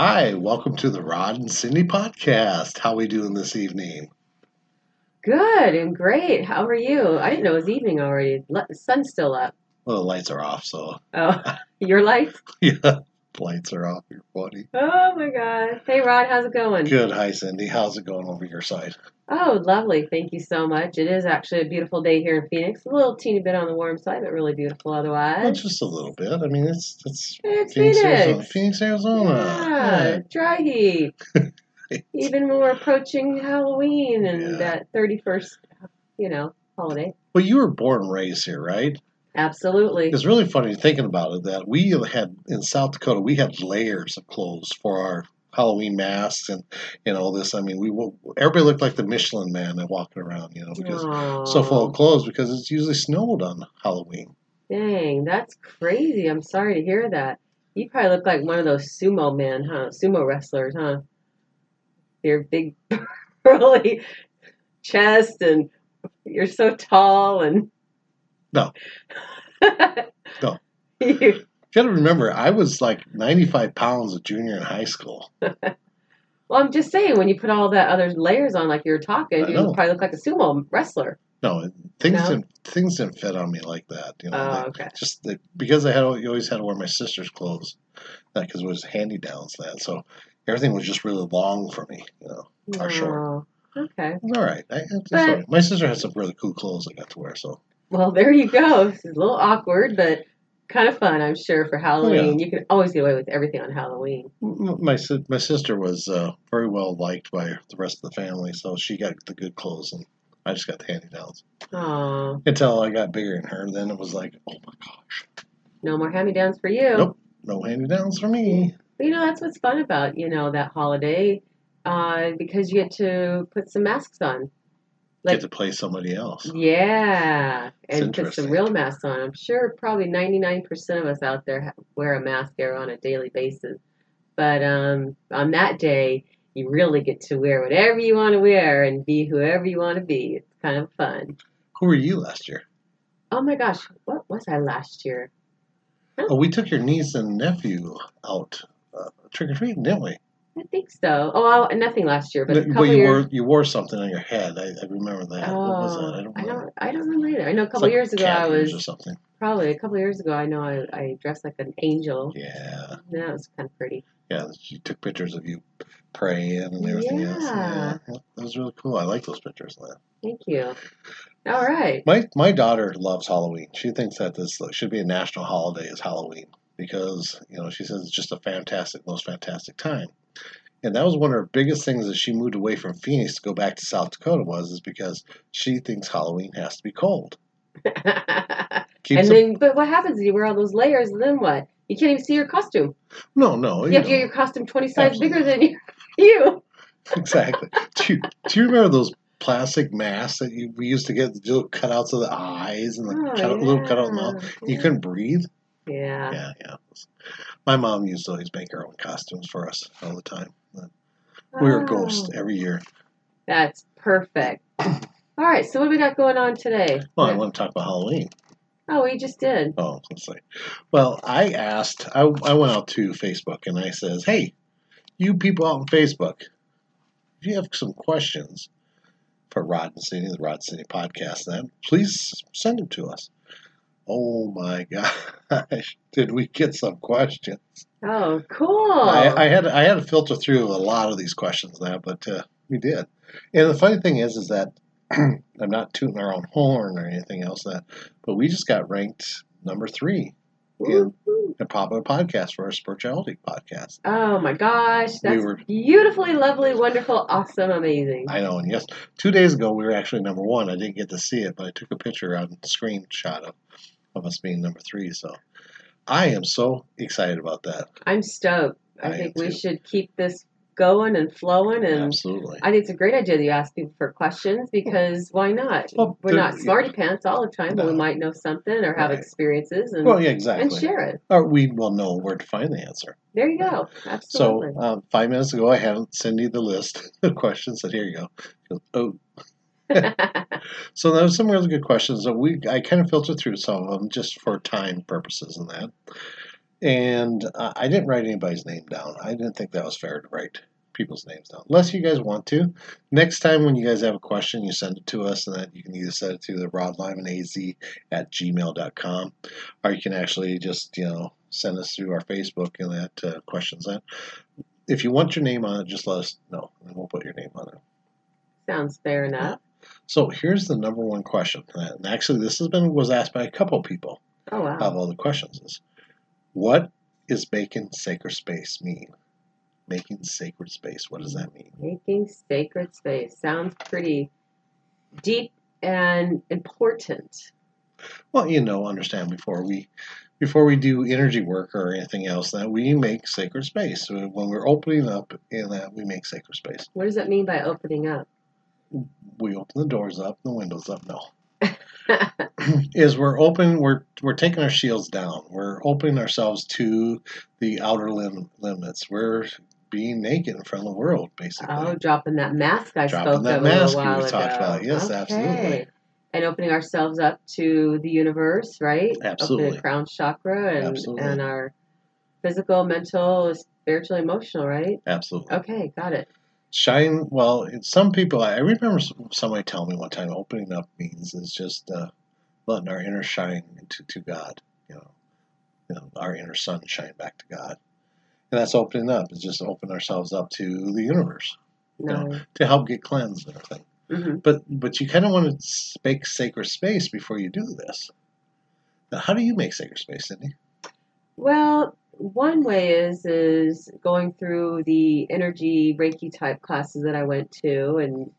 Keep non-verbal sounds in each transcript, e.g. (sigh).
Hi, welcome to the Rod and Cindy podcast. How are we doing this evening? Good and great. How are you? I didn't know it was evening already. The sun's still up. Well, the lights are off, so Oh, (laughs) your lights? (laughs) yeah, lights are off. You're funny. Oh my God. Hey Rod, how's it going? Good. Hi, Cindy. How's it going over your side? Oh, lovely. Thank you so much. It is actually a beautiful day here in Phoenix. A little teeny bit on the warm side, but really beautiful Well, otherwise. just a little bit. I mean, it's it's It's Phoenix, Arizona. Phoenix. Phoenix, Arizona. Yeah, dry heat. (laughs) Even when we're approaching Halloween and Yeah. that 31st, you know, holiday. Well, you were born and raised here, right? Absolutely. It's really funny thinking about it that we had in South Dakota we had layers of clothes for our Halloween masks and you know this. I mean, we everybody looked like the Michelin Man walking around, you know, because so full of clothes because it's usually snowed on Halloween. Dang, that's crazy. I'm sorry to hear that. You probably look like one of those sumo men, huh? Sumo wrestlers, huh? Your big, (laughs) burly chest, and you're so tall, and No. (laughs) No. You- got to remember, I was like 95 pounds a junior in high school. (laughs) well, I'm just saying, when you put all that other layers on, like you were talking, you probably look like a sumo wrestler. No, things No? didn't things didn't fit on me like that. You know, Oh, They- okay. just the, because I had you always had to wear my sister's clothes, because it was handy downs then. So everything was just really long for me. You know, or short. Oh, okay. All right. I, But- all right. My sister had some really cool clothes I got to wear. So Well, there you go. It's a little awkward, but kind of fun, I'm sure, for Halloween. You can always get away with everything on Halloween. my si- my sister was uh, very well liked by the rest of the family, so she got the good clothes, and I just got the handy downs. Oh, Until I got bigger than her, then it was like, oh my gosh, no more hand-me-downs for you. Nope. no handy downs for me. But, you know, that's what's fun about, you know, that holiday, uh, because you get to put some masks on. Like- get to play somebody else. Yeah, It's and put some real masks on. I'm sure probably 99% of us out there wear a mask here on a daily basis. But um, on that day, you really get to wear whatever you want to wear and be whoever you want to be. It's kind of fun. Who were you last year? Oh my gosh, what was I last year? Oh, we took your niece and nephew out uh, trick or treating, didn't we? I think so. Oh, well, nothing last year, but a But couple you years. wore you wore something on your head. I, I remember that. Oh, what was that? I oh, don't I don't. I don't remember either. I know a couple like years ago I ears or was something. probably a couple years ago. I know I, I dressed like an angel. Yeah, That was kind of pretty. yeah. You took pictures of you praying and everything else. Yeah. Yeah, that was really cool. I like those pictures. That. Thank you. All right. My my daughter loves Halloween. She thinks that this should be a national holiday is Halloween because you know she says it's just a fantastic, most fantastic time. And that was one of her biggest things that she moved away from Phoenix to go back to South Dakota was is because she thinks Halloween has to be cold. (laughs) And then, but what happens? You wear all those layers, and then what? You can't even see your costume. no, no, You you have to get your costume twenty sizes bigger than you. (laughs) you. exactly. do, you, do you remember those plastic masks that you, we used to get the little cutouts of the eyes and the Oh, cut, little cutout of the mouth? yeah. You couldn't breathe. Yeah. Yeah, yeah. My mom used to always make her own costumes for us all the time. We were Oh, ghosts every year. That's perfect. All right. So what do we got going on today? Well, I want to talk about Halloween. Oh, we just did. Oh, let's see. Well, I asked, I, I went out to Facebook and I says, hey, you people out on Facebook, if you have some questions for Rod and Cindy, the Rod Cindy podcast, then please send them to us. Oh my (laughs) gosh, did we get some questions? Oh, cool. I, I had I had to filter through a lot of these questions now, but uh, we did. And the funny thing is, is that (clears throat) I'm not tooting our own horn or anything else. That, but we just got ranked number three in a popular podcast for our spirituality podcast. Oh my gosh, We were- beautifully, lovely, wonderful, awesome, amazing. I know, and yes, two days ago we were actually number one. I didn't get to see it, but I took a picture on screenshot of, of us being number three. So I am so excited about that. I'm stoked. I, I think we too. should keep this going and flowing, and Absolutely. I think it's a great idea that you ask people for questions because why not? Well, We're not smarty pants all the time, but we might know something or have Right. experiences and Well, yeah, exactly. and share it. Or we will know where to find the answer. There you go. So Absolutely. um, five minutes ago, I had Cindy the list (laughs) of questions. Said, "Here you go." Goes, oh, (laughs) so those was some really good questions. We, I kind of filtered through some of them just for time purposes and that. And uh, I didn't write anybody's name down. I didn't think that was fair to write people's names down, unless you guys want to. Next time when you guys have a question, you send it to us, and then you can either send it to the rodlymanaz at gmail.com, or you can actually just, you know, send us through our Facebook and that uh, questions that. If you want your name on it, just let us know, and we'll put your name on it. Sounds fair enough. So here's the number one question, and actually this has been was asked by a couple people Oh wow. of all the questions is, what is making sacred space mean? Making sacred space, what does that mean? Making sacred space sounds pretty deep and important. Well, you know, understand before we before we do energy work or anything else that we make sacred space. So when we're opening up in that we make sacred space. What does that mean by opening up? We open the doors up, the windows up. No. (laughs) (clears throat) is we're open we're we're taking our shields down we're opening ourselves to the outer lim- limits we're being naked in front of the world basically oh, dropping that mask I Dropping spoke that of a little mask we while talked ago. about. Yes, absolutely. And opening ourselves up to the universe, right? Absolutely. Opening the crown chakra and, Absolutely. and our physical, mental, spiritual, emotional, right? absolutely Okay, got it. Shine well some people i remember somebody telling me one time opening up means is just uh, letting our inner shine into to god you know you know our inner sun shine back to god and that's opening up is just open ourselves up to the universe No. to help get cleansed and everything hmm but but you kind of want to make sacred space before you do this now how do you make sacred space Cindy? Well, one way is is going through the energy Reiki type classes that I went to, and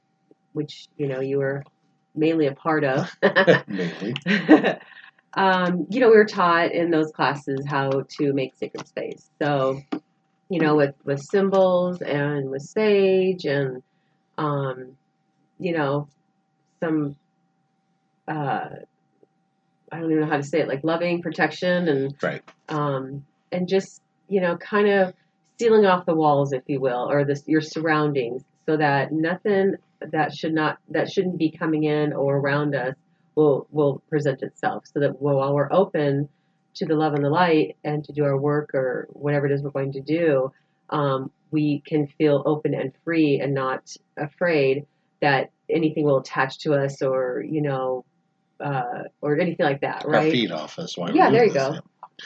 which you know you were mainly a part of. (laughs) mainly um, you know, we were taught in those classes how to make sacred space. So, you know, with with symbols and with sage and, um, you know, some. Uh, I don't even know how to say it, like loving protection and right um, and just you know kind of sealing off the walls if you will or the, your surroundings so that nothing that should not that shouldn't be coming in or around us will will present itself so that while we're open to the love and the light and to do our work or whatever it is we're going to do um, we can feel open and free and not afraid that anything will attach to us or you know uh, or anything like that our right feet off us Yeah, there you this, go. Mhm.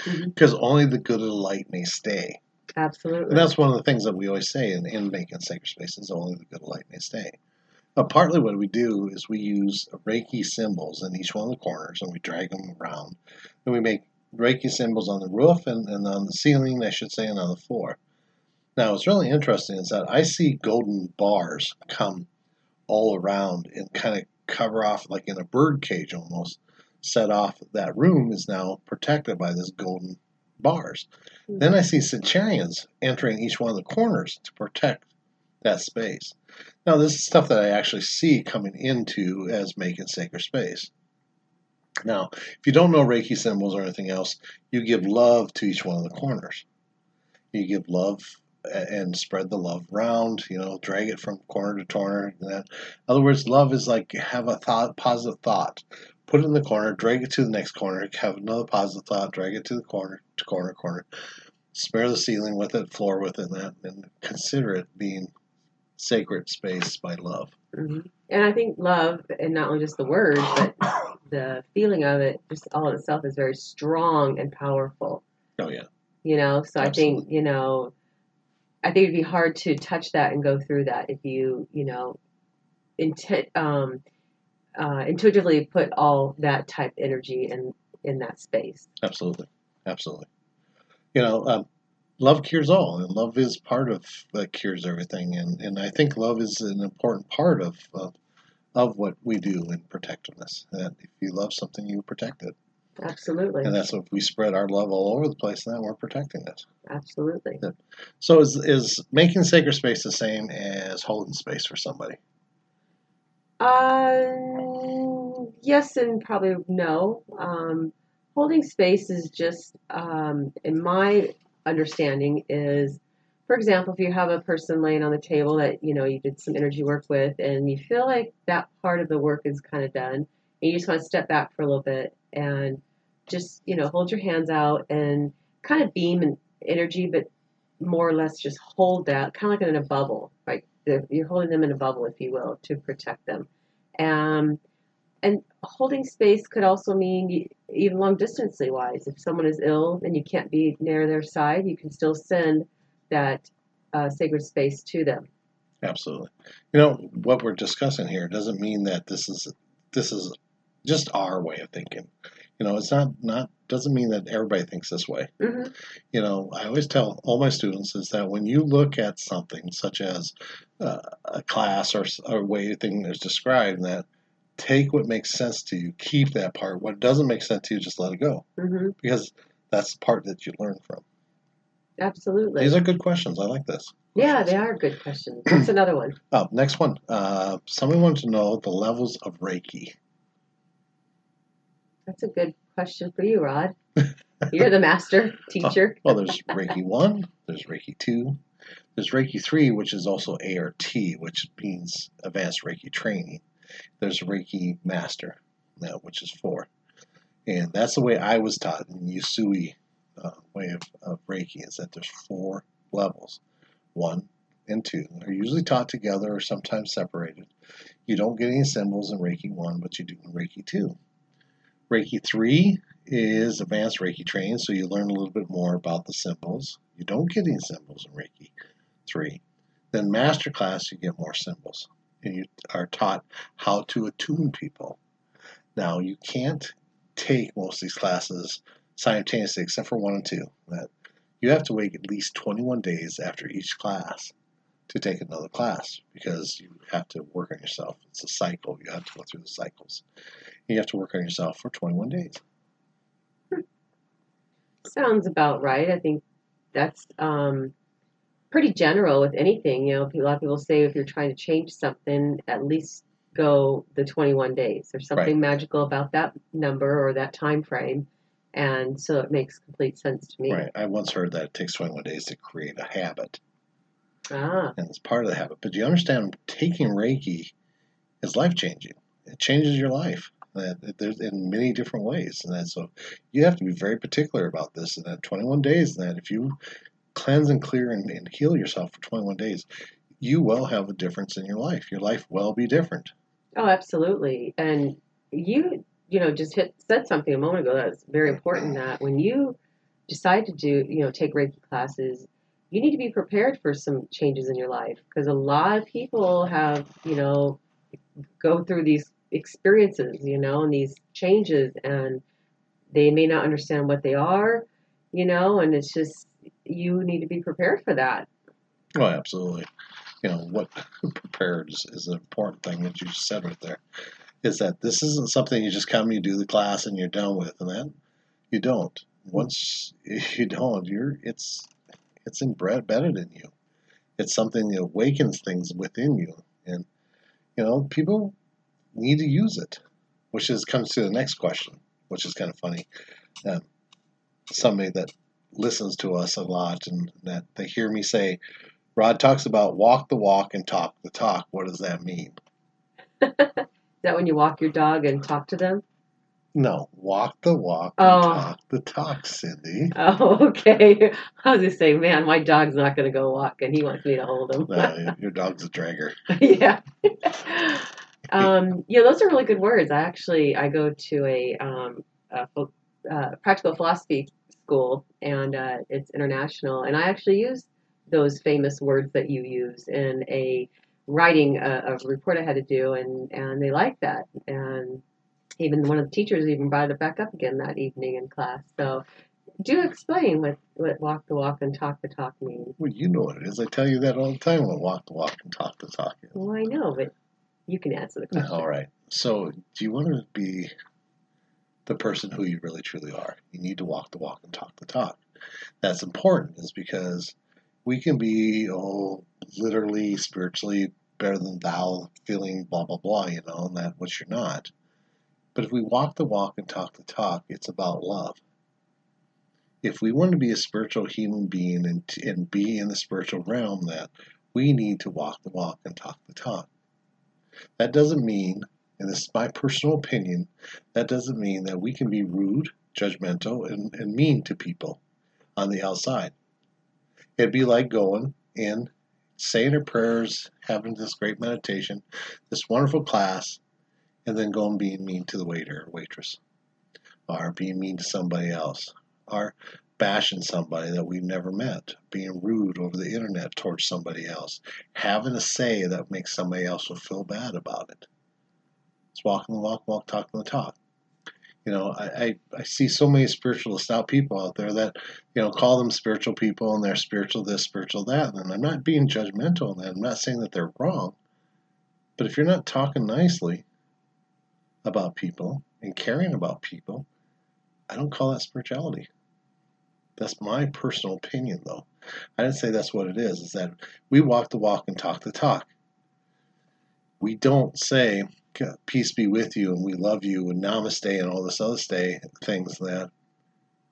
Mm-hmm. because only the good of the light may stay absolutely And that's one of the things that we always say in, in making sacred spaces, only the good of light may stay. But partly what we do is we use Reiki symbols in each one of the corners and we drag them around. And we make Reiki symbols on the roof and, and on the ceiling, I should say, and on the floor. Now, what's really interesting is that I see golden bars come all around and kind of cover off, like in a bird cage almost, set off. That room is now protected by this golden bars. Hmm. Then I see centurions entering each one of the corners to protect that space. Now, this is stuff that I actually see coming into as making sacred space. Now, if you don't know Reiki symbols or anything else, you give love to each one of the corners. You give love and spread the love round, you know, drag it from corner to corner. In other words, love is like have a thought, positive thought, put it in the corner, drag it to the next corner, have another positive thought, drag it to the corner, to corner, corner, smear the ceiling with it, floor with it, and that, and consider it being sacred space by love. hmm And I think love, and not only just the word, but (coughs) the feeling of it, just all in itself, is very strong and powerful. Oh yeah, You know, so I think you know, I think it'd be hard to touch that and go through that if you you know, intent um, uh, intuitively put all that type energy in in that space. absolutely, absolutely. You know, um, love cures all, and love is part of that cures everything. And, and I think love is an important part of, of of what we do in protectiveness. That if you love something, you protect it, Absolutely, and that's if we spread our love all over the place, then we're protecting it. absolutely. So is is making sacred space the same as holding space for somebody? Um, yes, and probably no. Um, holding space is just, um, in my understanding, is, for example, if you have a person laying on the table that you know you did some energy work with, and you feel like that part of the work is kind of done, and you just want to step back for a little bit and just you know hold your hands out and kind of beam and energy, but more or less just hold that, kind of like in a bubble, You're holding them in a bubble, if you will, to protect them. Um, and holding space could also mean even long distance wise. If someone is ill and you can't be near their side, you can still send that uh, sacred space to them. Absolutely. You know what we're discussing here doesn't mean that this is this is just our way of thinking. You know, it's not not doesn't mean that everybody thinks this way. hmm You know, I always tell all my students is that when you look at something such as uh, a class or, a way of thing is described, that take what makes sense to you, keep that part. What doesn't make sense to you, just let it go hmm because that's the part that you learn from. Absolutely. These are good questions. I like this. yeah, they are good questions. That's another one? (clears throat) Oh, next one. Uh, somebody wanted to know the levels of Reiki. That's a good question for you, Rod. You're the master (laughs) teacher. Well, there's Reiki 1, there's Reiki 2, there's Reiki 3, which is also ART, which means Advanced Reiki Training. There's Reiki Master, now, which is 4. And that's the way I was taught in Usui uh, way of, of Reiki, is that there's four levels. 1 and 2 They're usually taught together or sometimes separated. You don't get any symbols in Reiki 1, but you do in Reiki 2. Reiki 3 is advanced Reiki training, so you learn a little bit more about the symbols. You don't get any symbols in Reiki 3. Then master class, you get more symbols, and you are taught how to attune people. Now, you can't take most of these classes simultaneously, except for one and two. You have to wait at least 21 days after each class to take another class because you have to work on yourself. It's a cycle. You have to go through the cycles. You have to work on yourself for 21 days. Sounds about right. I think that's um, pretty general with anything. You know, a lot of people say if you're trying to change something, at least go the 21 days. There's something magical about that number or that time frame, and so it makes complete sense to me. Right. I once heard that it takes 21 days to create a habit, Ah, and it's part of the habit. But you understand, taking Reiki is life changing. It changes your life. That there's in many different ways, and that so you have to be very particular about this. And that 21 days, and that if you cleanse and clear and, and heal yourself for 21 days, you will have a difference in your life. Your life will be different. oh, absolutely. And you, you know, just hit said something a moment ago that's very important. That when you decide to do, you know, take Reiki classes, you need to be prepared for some changes in your life because a lot of people have, you know, go through these experiences, you know, and these changes, and they may not understand what they are, you know, and it's just you need to be prepared for that. Oh, absolutely. You know, what (laughs) prepared is, is an important thing that you said right there. Is that this isn't something you just come, you do the class, and you're done with, and then you don't. Once (laughs) you don't, you're it's it's embedded in you. It's something that awakens things within you, and you know people need to use it, which is comes to the next question, which is kind of funny. Um, somebody that listens to us a lot and that they hear me say, Rod talks about walk the walk and talk the talk. What does that mean? (laughs) Is that when you walk your dog and talk to them? No, walk the walk Oh. talk the talk, Cindy. (laughs) Oh, okay. I was just saying, man, my dog's not gonna go walk, and he wants me to hold him. No, (laughs) your dog's a dragger. yeah. (laughs) um, yeah, those are really good words. I actually I go to a, um, a uh, practical philosophy school, and uh, it's international, and I actually use those famous words that you use in a writing a, a report I had to do, and and they like that, and even one of the teachers even brought it back up again that evening in class. So. Do explain what, what walk the walk and talk the talk means. Well, you know what it is. I tell you that all the time when walk the walk and talk the talk is. Well, I know, but you can answer the question. All right. So, do you want to be the person who you really truly are? You need to walk the walk and talk the talk. That's important, is because we can be, oh, literally, spiritually better than thou, feeling blah, blah, blah, you know, and that which you're not. But if we walk the walk and talk the talk, it's about love. If we want to be a spiritual human being and, and be in the spiritual realm, that we need to walk the walk and talk the talk. That doesn't mean, and this is my personal opinion, that doesn't mean that we can be rude, judgmental, and, and mean to people. on the outside. It'd be like going in, saying our prayers, having this great meditation, this wonderful class, and then going being mean to the waiter or waitress, or being mean to somebody else, or bashing somebody that we've never met, being rude over the internet towards somebody else, having a say that makes somebody else feel bad about it. It's walking the walk, walk, talking the talk. You know, I, I, I see so many spiritualist out people out there that, you know, call them spiritual people and they're spiritual this, spiritual that. And I'm not being judgmental and I'm not saying that they're wrong. But if you're not talking nicely about people and caring about people, I don't call that spirituality. That's my personal opinion, though. I didn't say that's what it is. Is that we walk the walk and talk the talk. We don't say peace be with you and we love you and namaste and all this other stay things that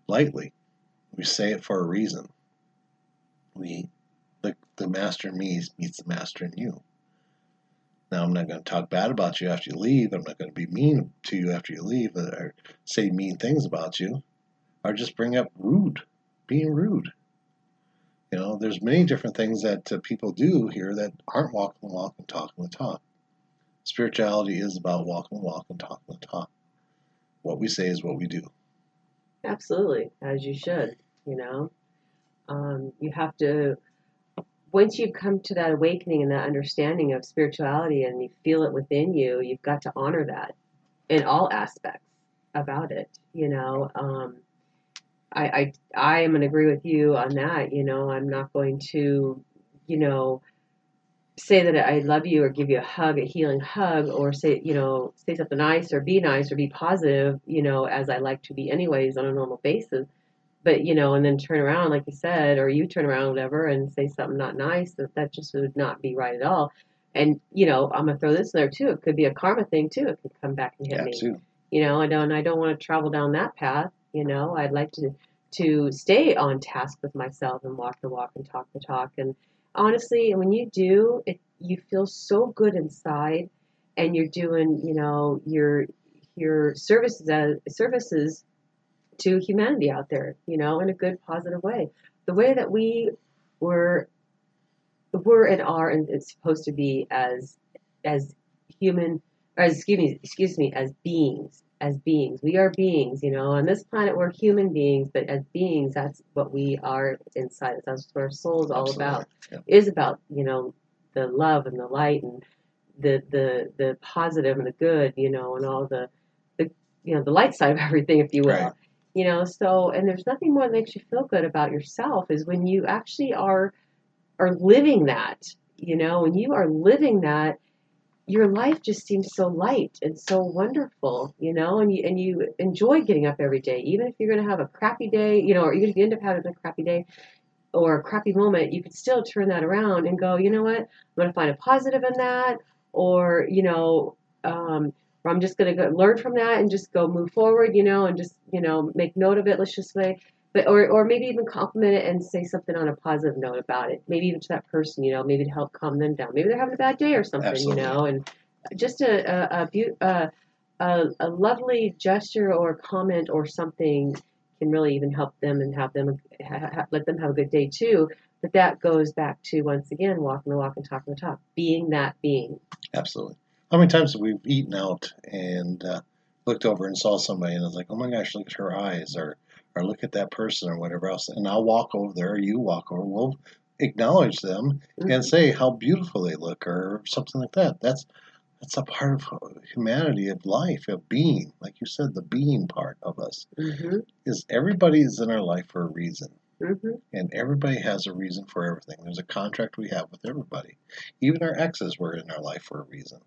lightly. We say it for a reason. We the the master in me meets the master in you. Now I'm not going to talk bad about you after you leave. I'm not going to be mean to you after you leave or say mean things about you or just bring up rude, being rude. You know, there's many different things that uh, people do here that aren't walking the walk and talking the talk. Spirituality is about walking the walk and talking the talk. What we say is what we do. Absolutely, as you should. You know, um, you have to. Once you've come to that awakening and that understanding of spirituality, and you feel it within you, you've got to honor that in all aspects about it. You know, um, I, I I am going to agree with you on that. You know, I'm not going to, you know, say that I love you or give you a hug, a healing hug, or say, you know, say something nice or be nice or be positive, you know, as I like to be anyways on a normal basis. But, you know, and then turn around, like you said, or you turn around, whatever, and say something not nice, that, that just would not be right at all. And, you know, I'm going to throw this in there too. It could be a karma thing too. It could come back and hit Yeah, me. too. You know, I don't, I don't want to travel down that path. You know, I'd like to, to stay on task with myself and walk the walk and talk the talk. And honestly, when you do, it, you feel so good inside and you're doing, you know, your, your services, as, services to humanity out there, you know, in a good, positive way. The way that we were, were and are and it's supposed to be as, as human, or as, excuse me, excuse me, as beings, as beings. We are beings, you know, on this planet we're human beings, but as beings, that's what we are inside. That's what our soul is all Absolutely. about. Yeah. Is about, you know, the love and the light and the the the positive and the good, you know, and all the the you know the light side of everything, if you will. Right. You know, so and there's nothing more that makes you feel good about yourself is when you actually are are living that. You know, when you are living that, your life just seems so light and so wonderful. You know, and you and you enjoy getting up every day, even if you're going to have a crappy day. You know, or even if you end up having a crappy day, or a crappy moment, you could still turn that around and go, you know what, I'm going to find a positive in that, or you know, um, I'm just going to go learn from that and just go move forward, you know, and just you know make note of it. Let's just say, but or or maybe even compliment it and say something on a positive note about it. Maybe even to that person, you know, maybe to help calm them down. Maybe they're having a bad day or something, Absolutely. you know, and just a a a, beau- uh, a a lovely gesture or comment or something can really even help them and have them ha- ha- let them have a good day too. But that goes back to once again walking the walk and talking the talk, being that being. Absolutely. How many times have we eaten out and uh, looked over and saw somebody and I was like, oh my gosh, look at her eyes or or look at that person or whatever else. And I'll walk over there, or you walk over, we'll acknowledge them and say how beautiful they look or something like that. That's that's a part of humanity of life of being, like you said, the being part of us hmm is everybody is in our life for a reason, hmm and everybody has a reason for everything. There's a contract we have with everybody. Even our exes were in our life for a reason.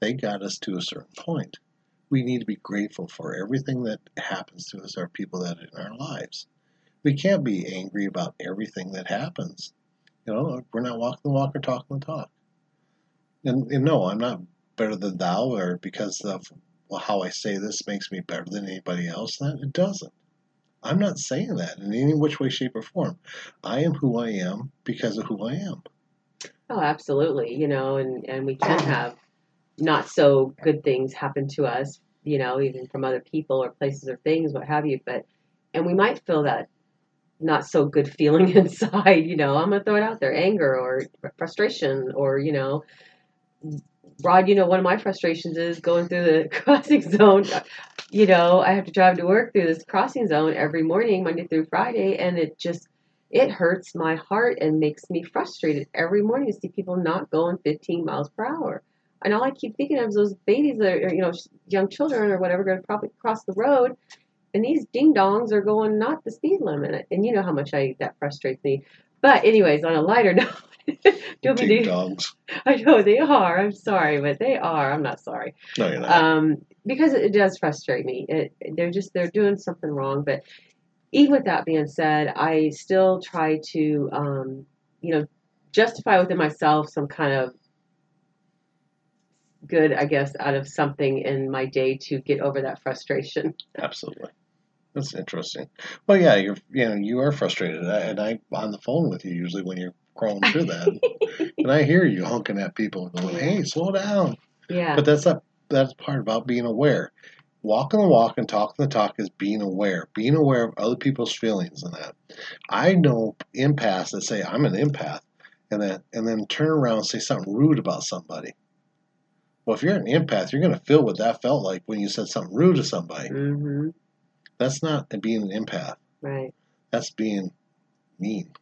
They got us to a certain point. We need to be grateful for everything that happens to us, our people that are in our lives. We can't be angry about everything that happens. You know, we're not walking the walk or talking the talk. And, and no, I'm not better than thou, or because of well, how I say this makes me better than anybody else. That it doesn't. I'm not saying that in any which way, shape, or form. I am who I am because of who I am. Oh, absolutely. You know, and and we can (clears throat) have not so good things happen to us. You know, even from other people or places or things, what have you. But and we might feel that not so good feeling (laughs) inside, you know, I'm gonna throw it out there, anger or frustration or you know, Rod, you know, one of my frustrations is going through the (laughs) crossing zone. You know, I have to drive to work through this crossing zone every morning, Monday through Friday, and it just it hurts my heart and makes me frustrated every morning to see people not going 15 miles per hour. And all I keep thinking of is those babies that are, you know, young children or whatever, going to probably cross the road, and these ding dongs are going not the speed limit. And you know how much I that frustrates me. But anyways, on a lighter (laughs) note, Ding dongs. I know they are. I'm sorry, but they are. I'm not sorry. No, you're not. Um, because it, does frustrate me. It, they're just they're doing something wrong. But even with that being said, I still try to, um, you know, justify within myself some kind of good, I guess, out of something in my day to get over that frustration. Absolutely. That's interesting. Well, yeah, you're you know you are frustrated, and I'm on the phone with you usually when you're crawling through (laughs) that, and I hear you honking at people and going, "Hey, slow down." Yeah. But that's not that's part about being aware. Walking the walk and talking the talk is being aware, being aware of other people's feelings and that. I know empaths that say I'm an empath, and then and then turn around and say something rude about somebody. Well, if you're an empath, you're going to feel what that felt like when you said something rude to somebody. hmm That's not being an empath. Right. That's being mean.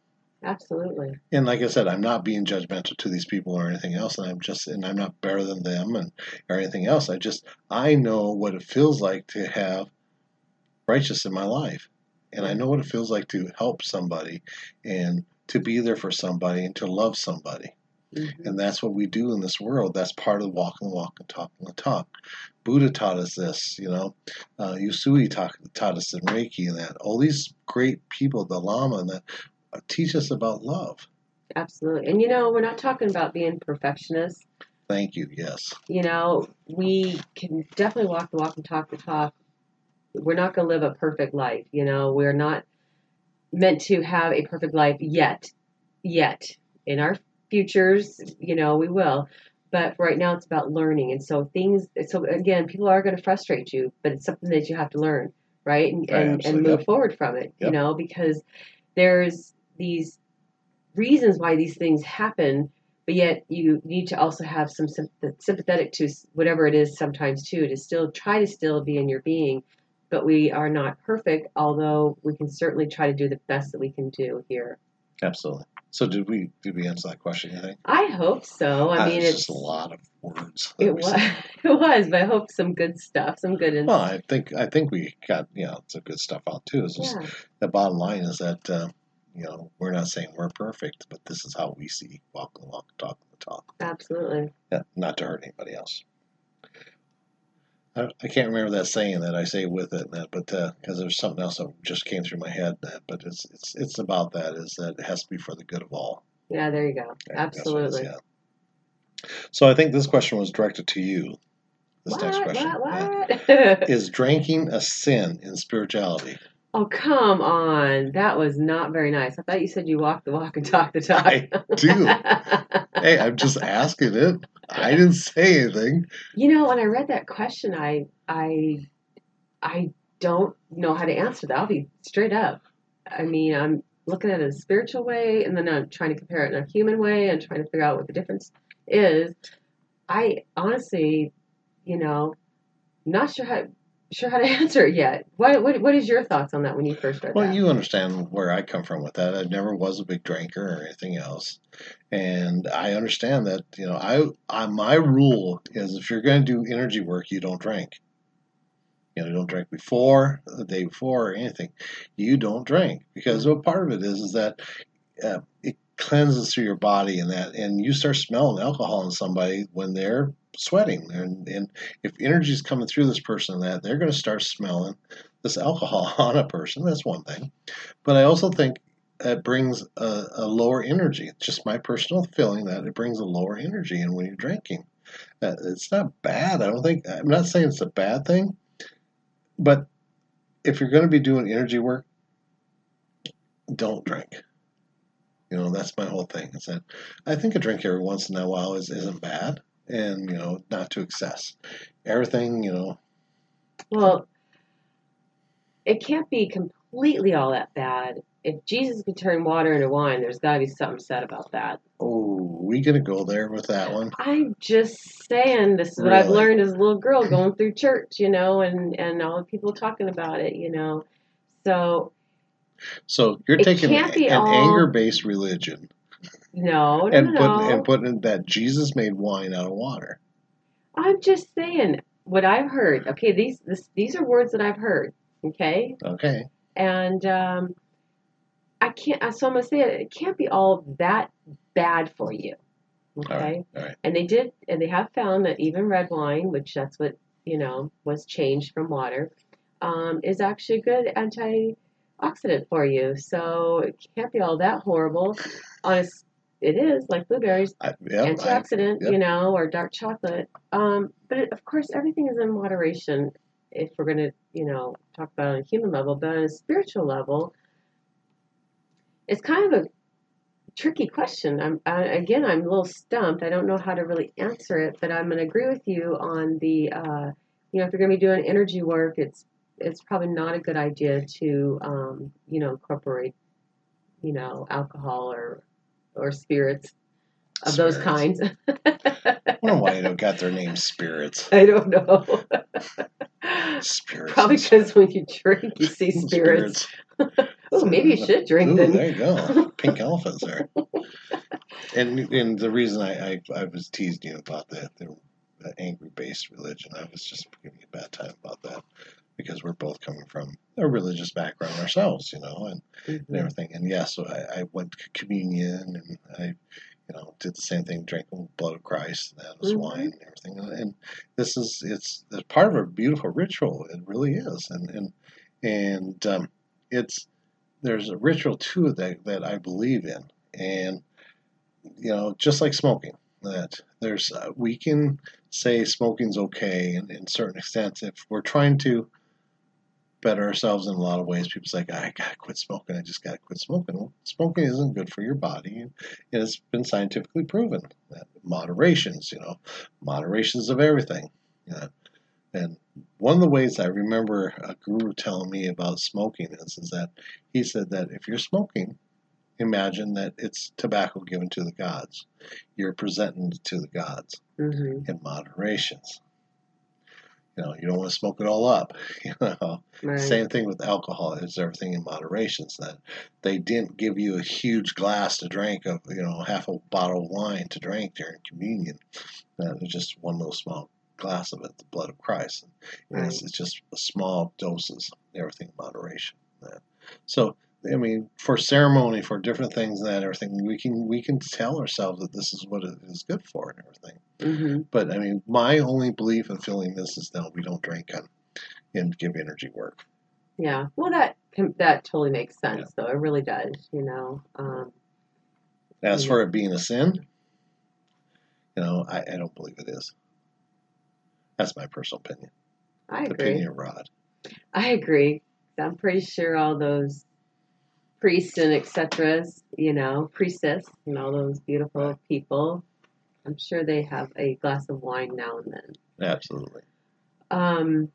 Absolutely. And like I said, I'm not being judgmental to these people or anything else, and I'm just and I'm not better than them and or anything else. I just I know what it feels like to have righteous in my life, and I know what it feels like to help somebody and to be there for somebody and to love somebody. Hmm And that's what we do in this world. That's part of walking the walk and talking the talk. Buddha taught us this, you know. Uh, Usui taught, taught us in Reiki and that. All these great people, the Lama, and that uh, teach us about love. Absolutely. And you know, we're not talking about being perfectionists. Thank you. Yes. You know, we can definitely walk the walk and talk the talk. We're not going to live a perfect life. You know, we're not meant to have a perfect life yet. Yet. In our futures, you know, we will. But right now it's about learning. And so things, so again, people are going to frustrate you, but it's something that you have to learn, right? And, Right, and, and move Yep. forward from it, you know, because there's these reasons why these things happen, but yet you need to also have some sympathetic to whatever it is sometimes too, to still try to still be in your being. But we are not perfect, although we can certainly try to do the best that we can do here. Absolutely. So did we did we answer that question? You think? I hope so. I Uh, mean, it's just a lot of words. it was said. (laughs) it was, but I hope some good stuff, some good. In- Well, I think I think we got you know some good stuff out too. It's just yeah, the bottom line is that uh, you know we're not saying we're perfect, but this is how we see walking the walk, talking the talk. absolutely. Yeah, not to hurt anybody else. I, I can't remember that saying that I say with it, that, but uh, because there's something else that just came through my head. That, but it's it's it's about that is that it has to be for the good of all. Yeah, there you go. I think that's what it is, Absolutely. yeah. So I think this question was directed to you. This What? next question What? What? (laughs) is drinking a sin in spirituality. Oh, come on. That was not very nice. I thought you said you walk the walk and talk the talk. I do. (laughs) Hey, I'm just asking it. I didn't say anything. You know, when I read that question, I I I don't know how to answer that. I'll be straight up. I mean, I'm looking at it in a spiritual way, and then I'm trying to compare it in a human way, and trying to figure out what the difference is. I honestly, you know, not sure how sure how to (laughs) answer it yet. What what what is your thoughts on that when you first read Well, you understand where I come from with that. I never was a big drinker or anything else, and I understand that. You know, I, I my rule is if you're going to do energy work, you don't drink. You know, don't drink before the day before or anything. You don't drink because what part of it is is that uh, it cleanses through your body and that, and you start smelling alcohol in somebody when they're sweating, and and if energy is coming through this person, and that they're going to start smelling this alcohol (laughs) on a person. That's one thing. But I also think it brings a, a lower energy. It's just my personal feeling that it brings a lower energy in when you're drinking. Uh, it's not bad. I don't think, I'm not saying it's a bad thing, but if you're going to be doing energy work, don't drink. You know, that's my whole thing. Is that I think a drink every once in a while is, isn't bad, and you know, not to excess. Everything, you know, Well, it can't be completely all that bad if Jesus could turn water into wine, there's got to be something said about that. Oh, we gonna go there with that one? I'm just saying, this is what I've learned as a little girl (clears throat) going through church, you know, and and all the people talking about it, you know. So So you're It taking an all- anger-based religion no, no, and no. putting and putting that Jesus made wine out of water. I'm just saying what I've heard. Okay, these this, these are words that I've heard. Okay, Okay. and um, I can't. So I'm gonna say it. It can't be all that bad for you. Okay. All right. All right. And they did, and they have found that even red wine, which that's what you know was changed from water, um, is actually a good antioxidant for you. So it can't be all that horrible. Honest, it is like blueberries, I, yeah, I, antioxidant, you know, or dark chocolate. Um, but it, of course, everything is in moderation. If we're going to, you know, talk about it on a human level, but on a spiritual level, it's kind of a tricky question. I'm I, again, I'm a little stumped. I don't know how to really answer it, but I'm going to agree with you on the, uh, you know, if you're going to be doing energy work, it's it's probably not a good idea to, um, you know, incorporate, you know, alcohol or or spirits of those kinds. I don't know why they got their name spirits. I don't know. Spirits. Probably because when you drink, you see spirits. Oh, (laughs) maybe you should drink Ooh, then. there you go. (laughs) Pink elephants there. And and the reason I, I, I was teasing you about that, the, the angry based religion, I was just giving you a bad time about that because we're both coming from a religious background ourselves, you know, and, and Mhm. everything. And yes, so I, I went to communion and I, you know, did the same thing, drank the blood of Christ, and that was Mhm. wine and everything. And this is it's, it's part of a beautiful ritual. It really is, and and and um, it's there's a ritual to it that that I believe in, and you know, just like smoking, that there's uh, we can say smoking's okay in, in certain extents if we're trying to better ourselves in a lot of ways. People's like, I gotta quit smoking. I just gotta quit smoking. Well, smoking isn't good for your body, and it's been scientifically proven that moderations, you know, moderations of everything. You know, and one of the ways I remember a guru telling me about smoking is, is that he said that if you're smoking, imagine that it's tobacco given to the gods. You're presenting to the gods Mhm. in moderations. You know, you don't want to smoke it all up. (laughs) You know, Right. same thing with alcohol. It's everything in moderations. That they didn't give you a huge glass to drink of, you know, half a bottle of wine to drink during communion. Uh, that was just one little small glass of it, the blood of Christ. And it's, Right. it's just small doses, everything in moderation. That- So, I mean, for ceremony, for different things and that everything, we can we can tell ourselves that this is what it is good for and everything. hmm But I mean, my only belief in feeling this is no, we don't drink and, and give energy work. Yeah. Well, that that totally makes sense, though. It really does. You know. Um, As Yeah. for it being a sin, you know, I, I don't believe it is. That's my personal opinion. I agree. Opinion of Rod. I agree. I'm pretty sure all those priests and etc. You know, priestess and all those beautiful people. I'm sure they have a glass of wine now and then. Absolutely. Um,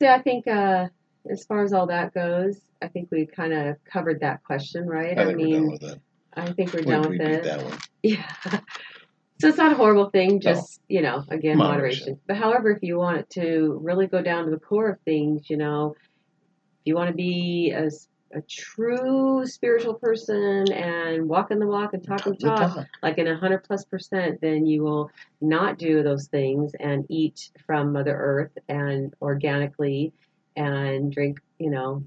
so I think uh, as far as all that goes, I think we kind of covered that question, right? I think we're done mean. I think we're We, done with it. that one. (laughs) Yeah. So it's not a horrible thing, just, you know, again, Moderation. moderation. But however, if you want to really go down to the core of things, you know, if you want to be a, s- a true spiritual person and walk in the walk and talk the the talk, talk. like in a hundred plus percent, then you will not do those things and eat from Mother Earth and organically and drink, you know,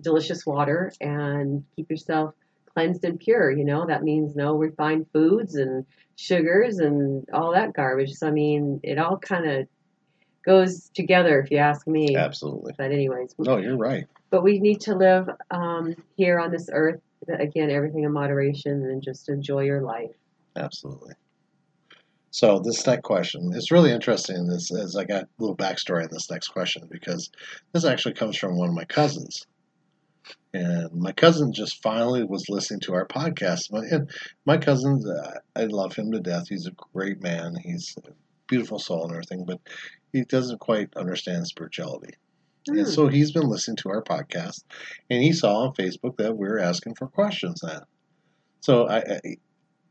delicious water and keep yourself cleansed and pure. You know, that means no refined foods and sugars and all that garbage. So, I mean, it all kind of goes together if you ask me. Absolutely. But, anyways, No, you're right. but we need to live um, here on this earth, again, everything in moderation and just enjoy your life. Absolutely. So this next question, it's really interesting. This as I got a little backstory on this next question because this actually comes from one of my cousins, and my cousin just finally was listening to our podcast. My- And my cousin, uh, I love him to death. He's a great man. He's beautiful soul and everything, but he doesn't quite understand spirituality. And Hmm. so he's been listening to our podcast, and he saw on Facebook that we are asking for questions. Then, so I, I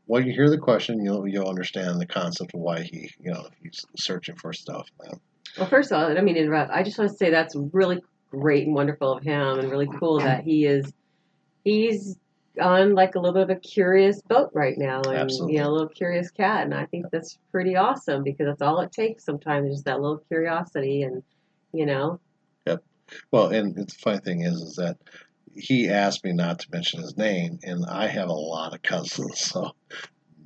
when you hear the question, you'll you'll understand the concept of why he you know he's searching for stuff. Man. Well, first of all, I don't mean to interrupt. I just want to say that's really great and wonderful of him, and really cool that he is he's on like a little bit of a curious boat right now, and Absolutely. you know, a little curious cat, and I think that's pretty awesome because that's all it takes sometimes, is that little curiosity, and you know, yep Well, and the funny thing is, is that he asked me not to mention his name, and I have a lot of cousins, (laughs) so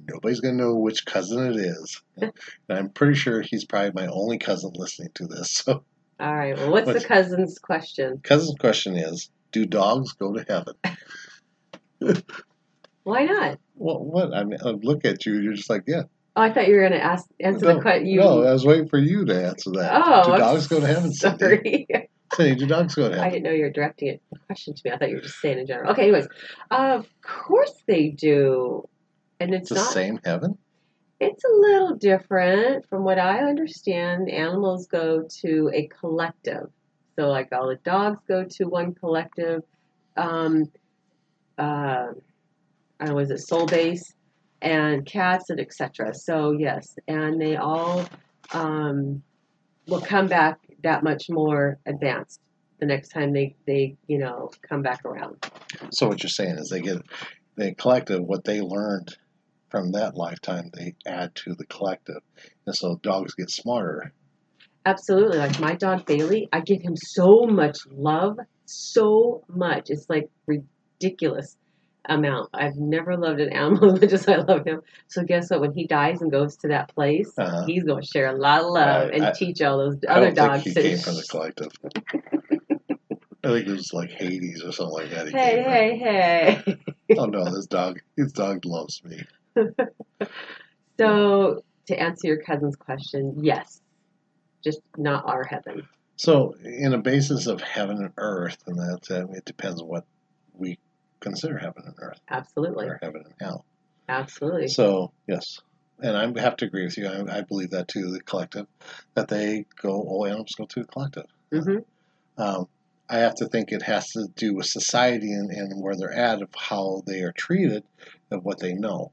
nobody's gonna know which cousin it is. (laughs) and I'm pretty sure he's probably my only cousin listening to this. (laughs) So, all right. Well, what's the cousin's question? cousin's question is, do dogs go to heaven? Why not? Well, what? I mean, I look at you. You're just like, yeah. Oh, I thought you were going to ask answer no, the question. You, no, I was waiting for you to answer that. oh, do I'm dogs go to heaven? Sorry. (laughs) Cindy, do dogs go to heaven? I didn't know you were directing it, a question to me. I thought you were just saying in general. Okay, anyways, of course they do, and it's, It's the not. same heaven. It's a little different from what I understand. Animals go to a collective, so like all the dogs go to one collective. Um, uh, I is it soul base and cats and etc. So yes, and they all um, will come back that much more advanced the next time they they you know come back around. So what you're saying is they get the collective what they learned from that lifetime they add to the collective, and so dogs get smarter. Absolutely, like my dog Bailey, I give him so much love, so much. It's like ridiculous amount. I've never loved an animal (laughs) as much as I love him. So guess what? When he dies and goes to that place, Uh-huh. he's going to share a lot of love I- and I- teach all those other dogs. he to- came (laughs) from the collective. I think it was like Hades or something like that. He hey, from. hey, hey. (laughs) Oh no, this dog, this dog loves me. So to answer your cousin's question, yes, just not our heaven. So, in a basis of heaven and earth, and that uh, it depends what we consider heaven and earth, Absolutely, or heaven and hell. absolutely. So, yes, and I have to agree with you. I, I believe that too. The collective, that they go, all animals go to the collective. Mm-hmm. Um, I have to think it has to do with society and, and where they're at, of how they are treated, of what they know.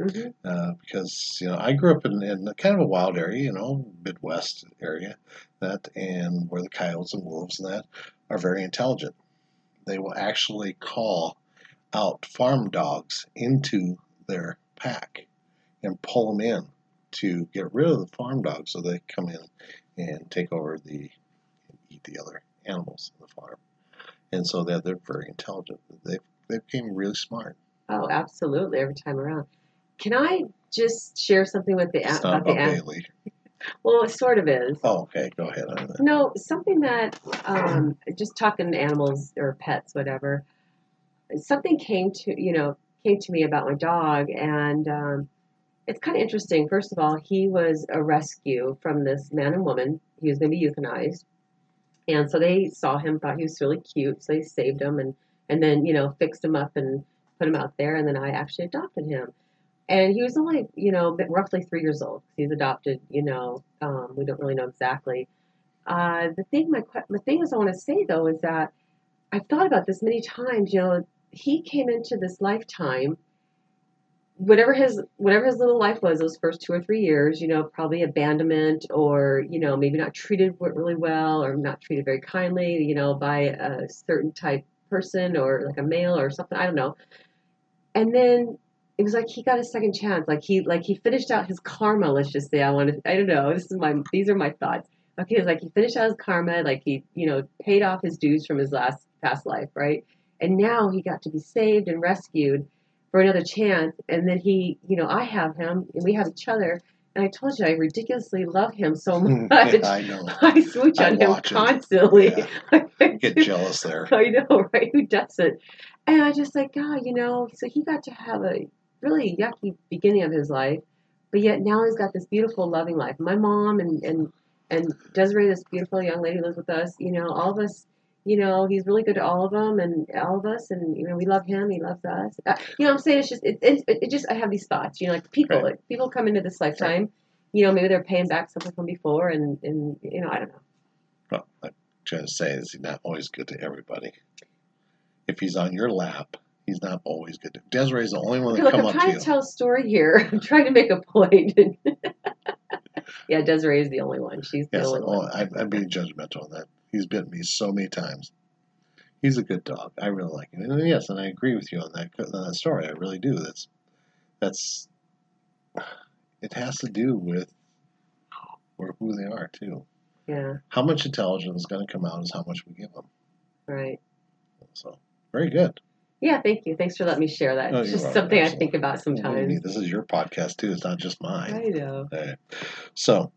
Mm-hmm. uh, because you know I grew up in, in kind of a wild area, you know, Midwest area, that and where the coyotes and wolves and that are very intelligent. They will actually call out farm dogs into their pack and pull them in to get rid of the farm dogs, so they come in and take over the eat the other animals in the farm. And so that they're very intelligent. They they became really smart. Oh, absolutely. Every time around. Can I just share something with the It's not about the about Bailey. Well, it sort of is. Oh, okay. Go ahead. No, something that um, just talking animals or pets, whatever. Something came to you know came to me about my dog, and um, it's kind of interesting. First of all, he was a rescue from this man and woman. He was going to be euthanized, and so they saw him, thought he was really cute, so they saved him, and and then you know fixed him up and put him out there, and then I actually adopted him. And he was only, you know, roughly three years old. He's adopted, you know, um, we don't really know exactly. Uh, the thing, my the thing is, I want to say though is that I've thought about this many times. You know, he came into this lifetime, whatever his whatever his little life was, those first two or three years. You know, probably abandonment, or you know, maybe not treated really well, or not treated very kindly. You know, by a certain type person, or like a male, or something. I don't know. And then it was like he got a second chance. Like he like he finished out his karma. Let's just say I want to. I don't know. This is my. These are my thoughts. Okay, it's like he finished out his karma. Like he you know paid off his dues from his last past life, right? And now he got to be saved and rescued for another chance. And then he, you know, I have him and we have each other. And I told you I ridiculously love him so (laughs) much. yeah, I know. (laughs) I swooch I on him watch him. constantly. Yeah. (laughs) Get jealous there. I know, right? Who doesn't? And I just like, God, you know, so he got to have a really yucky beginning of his life, but yet now he's got this beautiful, loving life. My mom and and and Desiree, this beautiful young lady, lives with us. You know, all of us. You know, he's really good to all of them and all of us, and you know, we love him. He loves us. Uh, you know, what I'm saying it's just it, it, it just I have these thoughts. You know, like people, Right. like people come into this lifetime. You know, maybe they're paying back something from before, and and you know, I don't know. Well, I'm trying to say is he's not always good to everybody. If he's on your lap, he's not always good. to Desiree's the only one that come I'm up to trying to tell a story here. (laughs) I'm trying to make a point. (laughs) yeah, Desiree is the only one. She's the Yes, only oh, one. I, I'm being judgmental on that. He's bitten me so many times. He's a good dog. I really like him. And yes, and I agree with you on that on that story. I really do. That's that's it has to do with or who they are too. Yeah, How much intelligence is going to come out is how much we give them. right. So very good. Yeah, thank you. Thanks for letting me share that. Oh, it's just something I think about What do you sometimes. This is your podcast too. It's not just mine. I know. Okay. So,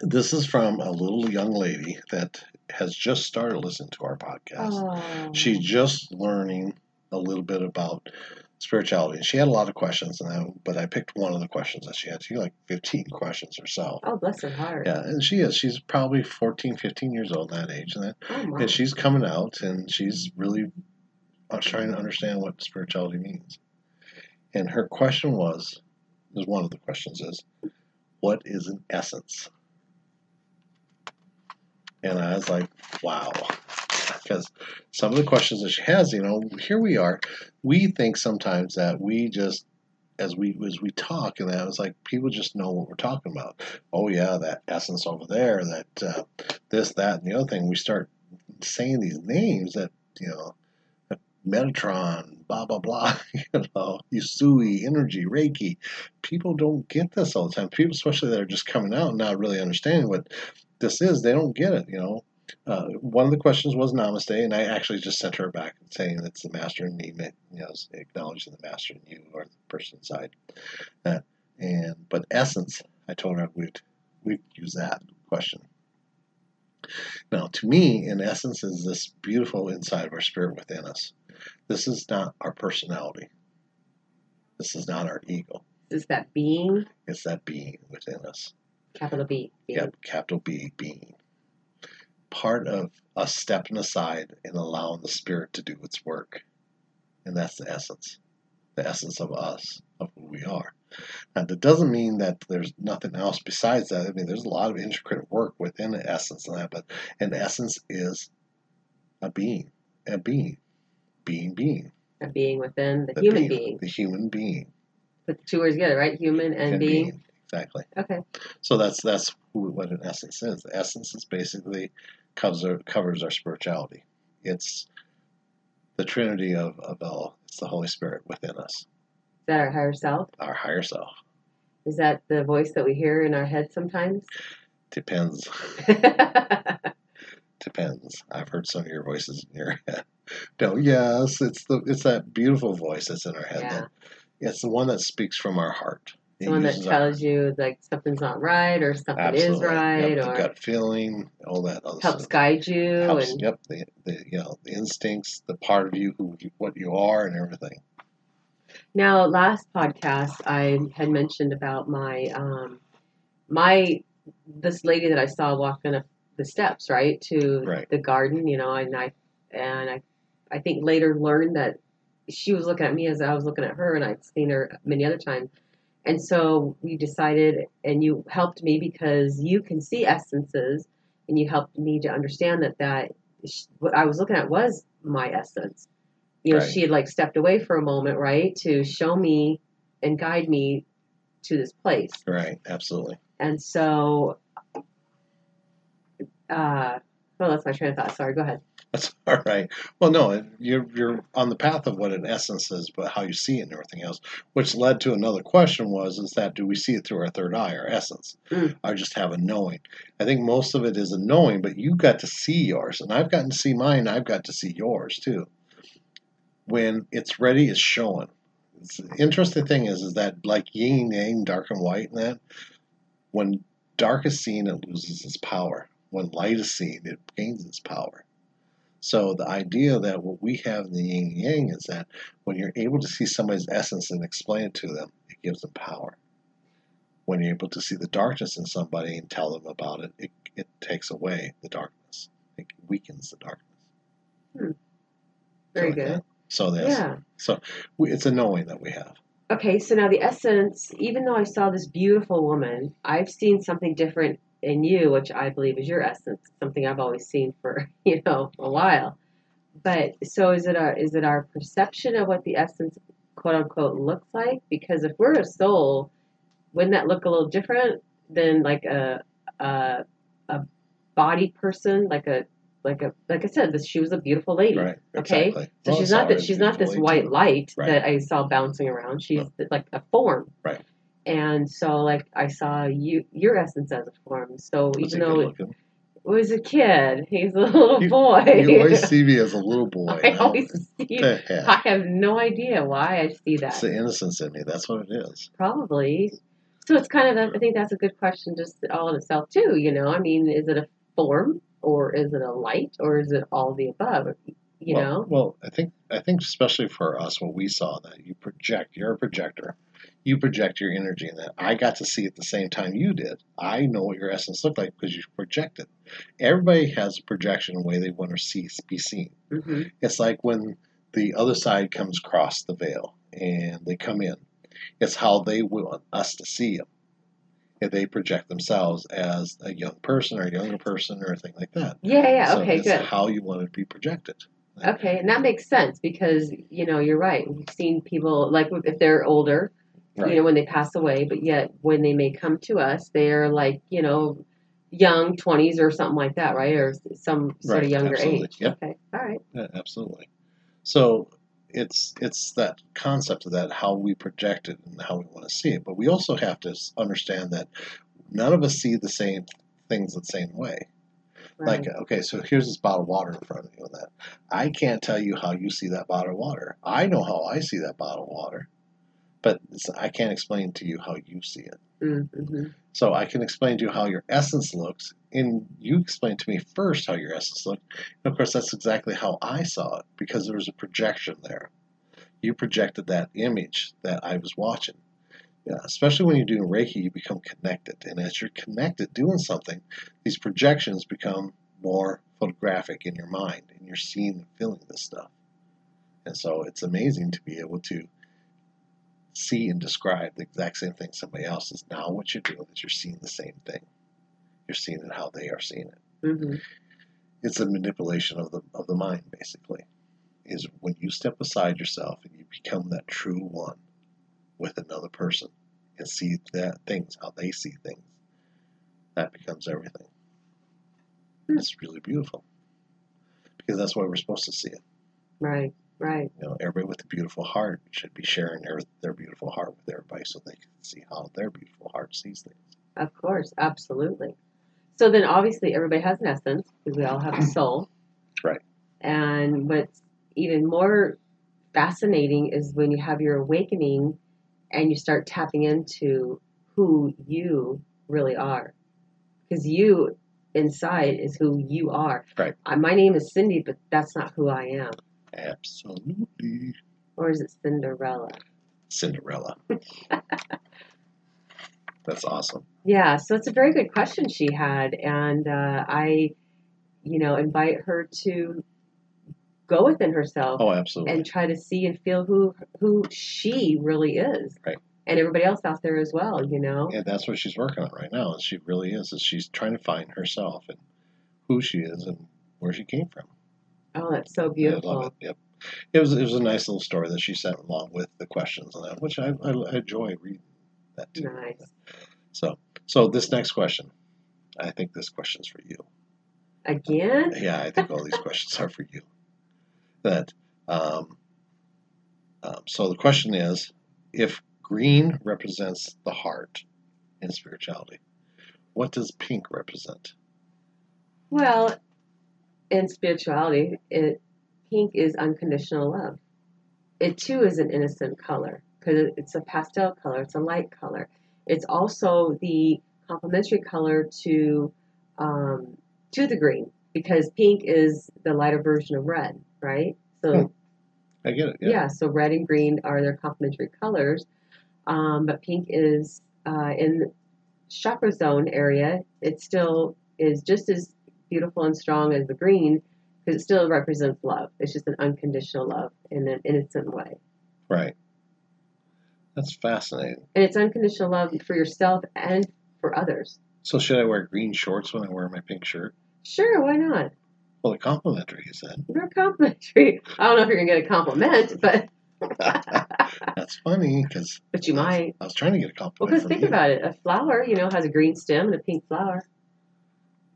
this is from a little young lady that has just started listening to our podcast. Oh. She's just learning a little bit about spirituality. And she had a lot of questions, and I, but I picked one of the questions that she had. She had like 15 questions herself. Oh, bless her heart. Yeah, and she is. She's probably 14, 15 years old that age. And, that, Oh, and she's coming out, and she's really uh, trying to understand what spirituality means. And her question was, is one of the questions is, what is an essence? And I was like, wow. Because some of the questions that she has, you know, here we are. We think sometimes that we just, as we as we talk, and that was like people just know what we're talking about. Oh yeah, that essence over there, that uh, this, that, and the other thing. We start saying these names that you know, Metatron, blah blah blah. (laughs) You know, Usui, Energy, Reiki. People don't get this all the time. People, especially that are just coming out and not really understanding what this is, they don't get it. You know, uh, one of the questions was Namaste, and I actually just sent her back saying it's the master and me, you know, acknowledging the master and you or the person inside. Uh, and but essence, I told her we'd we'd use that question. Now, to me, in essence, is this beautiful inside of our spirit within us. This is not our personality. This is not our ego. Is that being? It's that being within us. Capital B. being. Yep, capital B, being. Part of us stepping aside and allowing the spirit to do its work. And that's the essence. The essence of us, of who we are. Now, that doesn't mean that there's nothing else besides that. I mean, there's a lot of intricate work within the essence of that, but an essence is a being, a being, being, being. A being within the, The human being. The human being. Put the two words together, right? Human and and being. Exactly. Okay. So that's that's what an essence is. The essence is basically covers our, covers our spirituality. It's the Trinity of, of all. It's the Holy Spirit within us, Is that our higher self? our higher self. Is that the voice that we hear in our head sometimes? Depends. (laughs) Depends. I've heard some of your voices in your head. No, yes, it's the it's that beautiful voice that's in our head. Yeah. That, it's the one that speaks from our heart. The one that our- tells you like something's not right or something is right Yep, or gut feeling, all that other helps stuff. guide you helps, and yep the, the you know the instincts the part of you who what you are and everything Now, last podcast, I had mentioned about my um, my this lady that I saw walking up the steps, right to Right. the garden, you know, and I and I I think later learned that she was looking at me as I was looking at her, and I'd seen her many other times. And so we decided, and you helped me because you can see essences, and you helped me to understand that that what I was looking at was my essence. You know, Right. she had like stepped away for a moment, right, to show me and guide me to this place. right absolutely And so, uh, well, that's my train of thought. Sorry, go ahead. That's (laughs) all right. Well no you're you're on the path of what an essence is but how you see it and everything else which led to another question was is that do we see it through our third eye our essence? Mm. or just have a knowing. I think most of it is a knowing but you got to see yours and i've gotten to see mine i've got to see yours too. When it's ready it's showing. It's, the interesting thing is is that like yin and yang dark and white and that when dark is seen it loses its power. When light is seen it gains its power so the idea that what we have in the yin yang is that when you're able to see somebody's essence and explain it to them it gives them power when you're able to see the darkness in somebody and tell them about it it, it takes away the darkness it weakens the darkness hmm. Very So, good. yeah. so that's Yeah. so we, it's a knowing that we have Okay, so now the essence, even though I saw this beautiful woman, I've seen something different in you, which I believe is your essence, something I've always seen for (laughs) you know a while. But so is it our is it our perception of what the essence quote unquote looks like? Because if we're a soul, wouldn't that look a little different than like a a, a body person, like a like a like I said, this she was a beautiful lady. Right. Okay, Exactly. So Well, she's not that she's not this white too. light Right. that I saw bouncing around. She's like a form. Right. And so like I saw you your essence as a form. So even though it was a kid, he's a little You- boy. You always (laughs) see me as a little boy. I now. always see? I have no idea why I see that. It's the innocence in me. That's what it is. Probably. So it's kind of a, I think that's a good question just all in itself too, you know. I mean, is it a form or is it a light or is it all the above? You well, know? Well, I think I think especially for us when we saw that you project, you're a projector. You project your energy in that. I got to see it the same time you did. I know what your essence looked like because you projected. Everybody has a projection in the way they want to see be seen. hmm It's like when the other side comes across the veil and they come in. It's how they want us to see them. If they project themselves as a young person or a younger person or a thing like that. Yeah, yeah, so okay, it's good. how you want to be projected. Okay, and that makes sense because you know you're right. We've seen people like if they're older, Right. you know, when they pass away, but yet when they may come to us, they're like you know, young twenties or something like that, right? Or some sort Right, of younger absolutely, age. yep. Okay, all right. Yeah, absolutely. So it's it's that concept of that how we project it and how we want to see it. But we also have to understand that none of us see the same things the same way. Right. Like, okay, so here's this bottle of water in front of you, and that I can't tell you how you see that bottle of water. I know how I see that bottle of water, but I can't explain to you how you see it. mm-hmm. So I can explain to you how your essence looks, and you explain to me first how your essence looked. And of course, that's exactly how I saw it because there was a projection there. You projected that image that I was watching. Yeah, especially when you're doing Reiki, you become connected, and as you're connected doing something, these projections become more photographic in your mind, and you're seeing and feeling this stuff. And so it's amazing to be able to see and describe the exact same thing somebody else is. Now what you're doing is you're seeing the same thing. You're seeing it how they are seeing it. Mm-hmm. It's a manipulation of the of the mind, basically. Is when you step aside yourself and you become that true one with another person and see that things how they see things. That becomes everything. Hmm. It's really beautiful. Because that's why we're supposed to see it. Right, right. You know, everybody with a beautiful heart should be sharing their, their beautiful heart with everybody so they can see how their beautiful heart sees things. Of course, absolutely. So then, obviously, everybody has an essence because we all have a soul. (clears throat) Right. And what's even more fascinating is when you have your awakening and you start tapping into who you really are. Because you inside is who you are. Right. Uh, my name is Cindy, but that's not who I am. Absolutely. Or is it Cinderella? Cinderella. (laughs) That's awesome. Yeah, so it's a very good question she had, and uh, I, you know, invite her to go within herself Oh, absolutely. and try to see and feel who who she really is, Right. and everybody else out there as well. You know, And that's what she's working on right now. Is she really is? Is she's trying to find herself and who she is and where she came from. Oh, that's so Yeah, I love it. Yep. It was it was a nice little story that she sent along with the questions and that, which I, I, I enjoy reading that too. Nice. So so this next question, I think this question's for you. Again, Yeah, I think all these (laughs) questions are for you. That um, um, so the question is, if green represents the heart in spirituality, what does pink represent? well, in spirituality, it pink is unconditional love. It too is an innocent color because it's a pastel color. It's a light color. It's also the complementary color to um, to the green because pink is the lighter version of red, right? So Hmm. I get it. yeah. Yeah. so red and green are their complementary colors, um, but pink is uh, in the chakra zone area. It still is just as beautiful and strong as the green because it still represents love. It's just an unconditional love in an innocent way. Right. That's fascinating. And it's unconditional love for yourself and for others. So should I wear green shorts when I wear my pink shirt? Sure, why not? Well, they're complimentary, you said. They're complimentary. I don't know if you're gonna get a compliment, but (laughs) That's funny because but you might. I was trying to get a compliment. Well, because think you. about it. A flower, you know, has a green stem and a pink flower.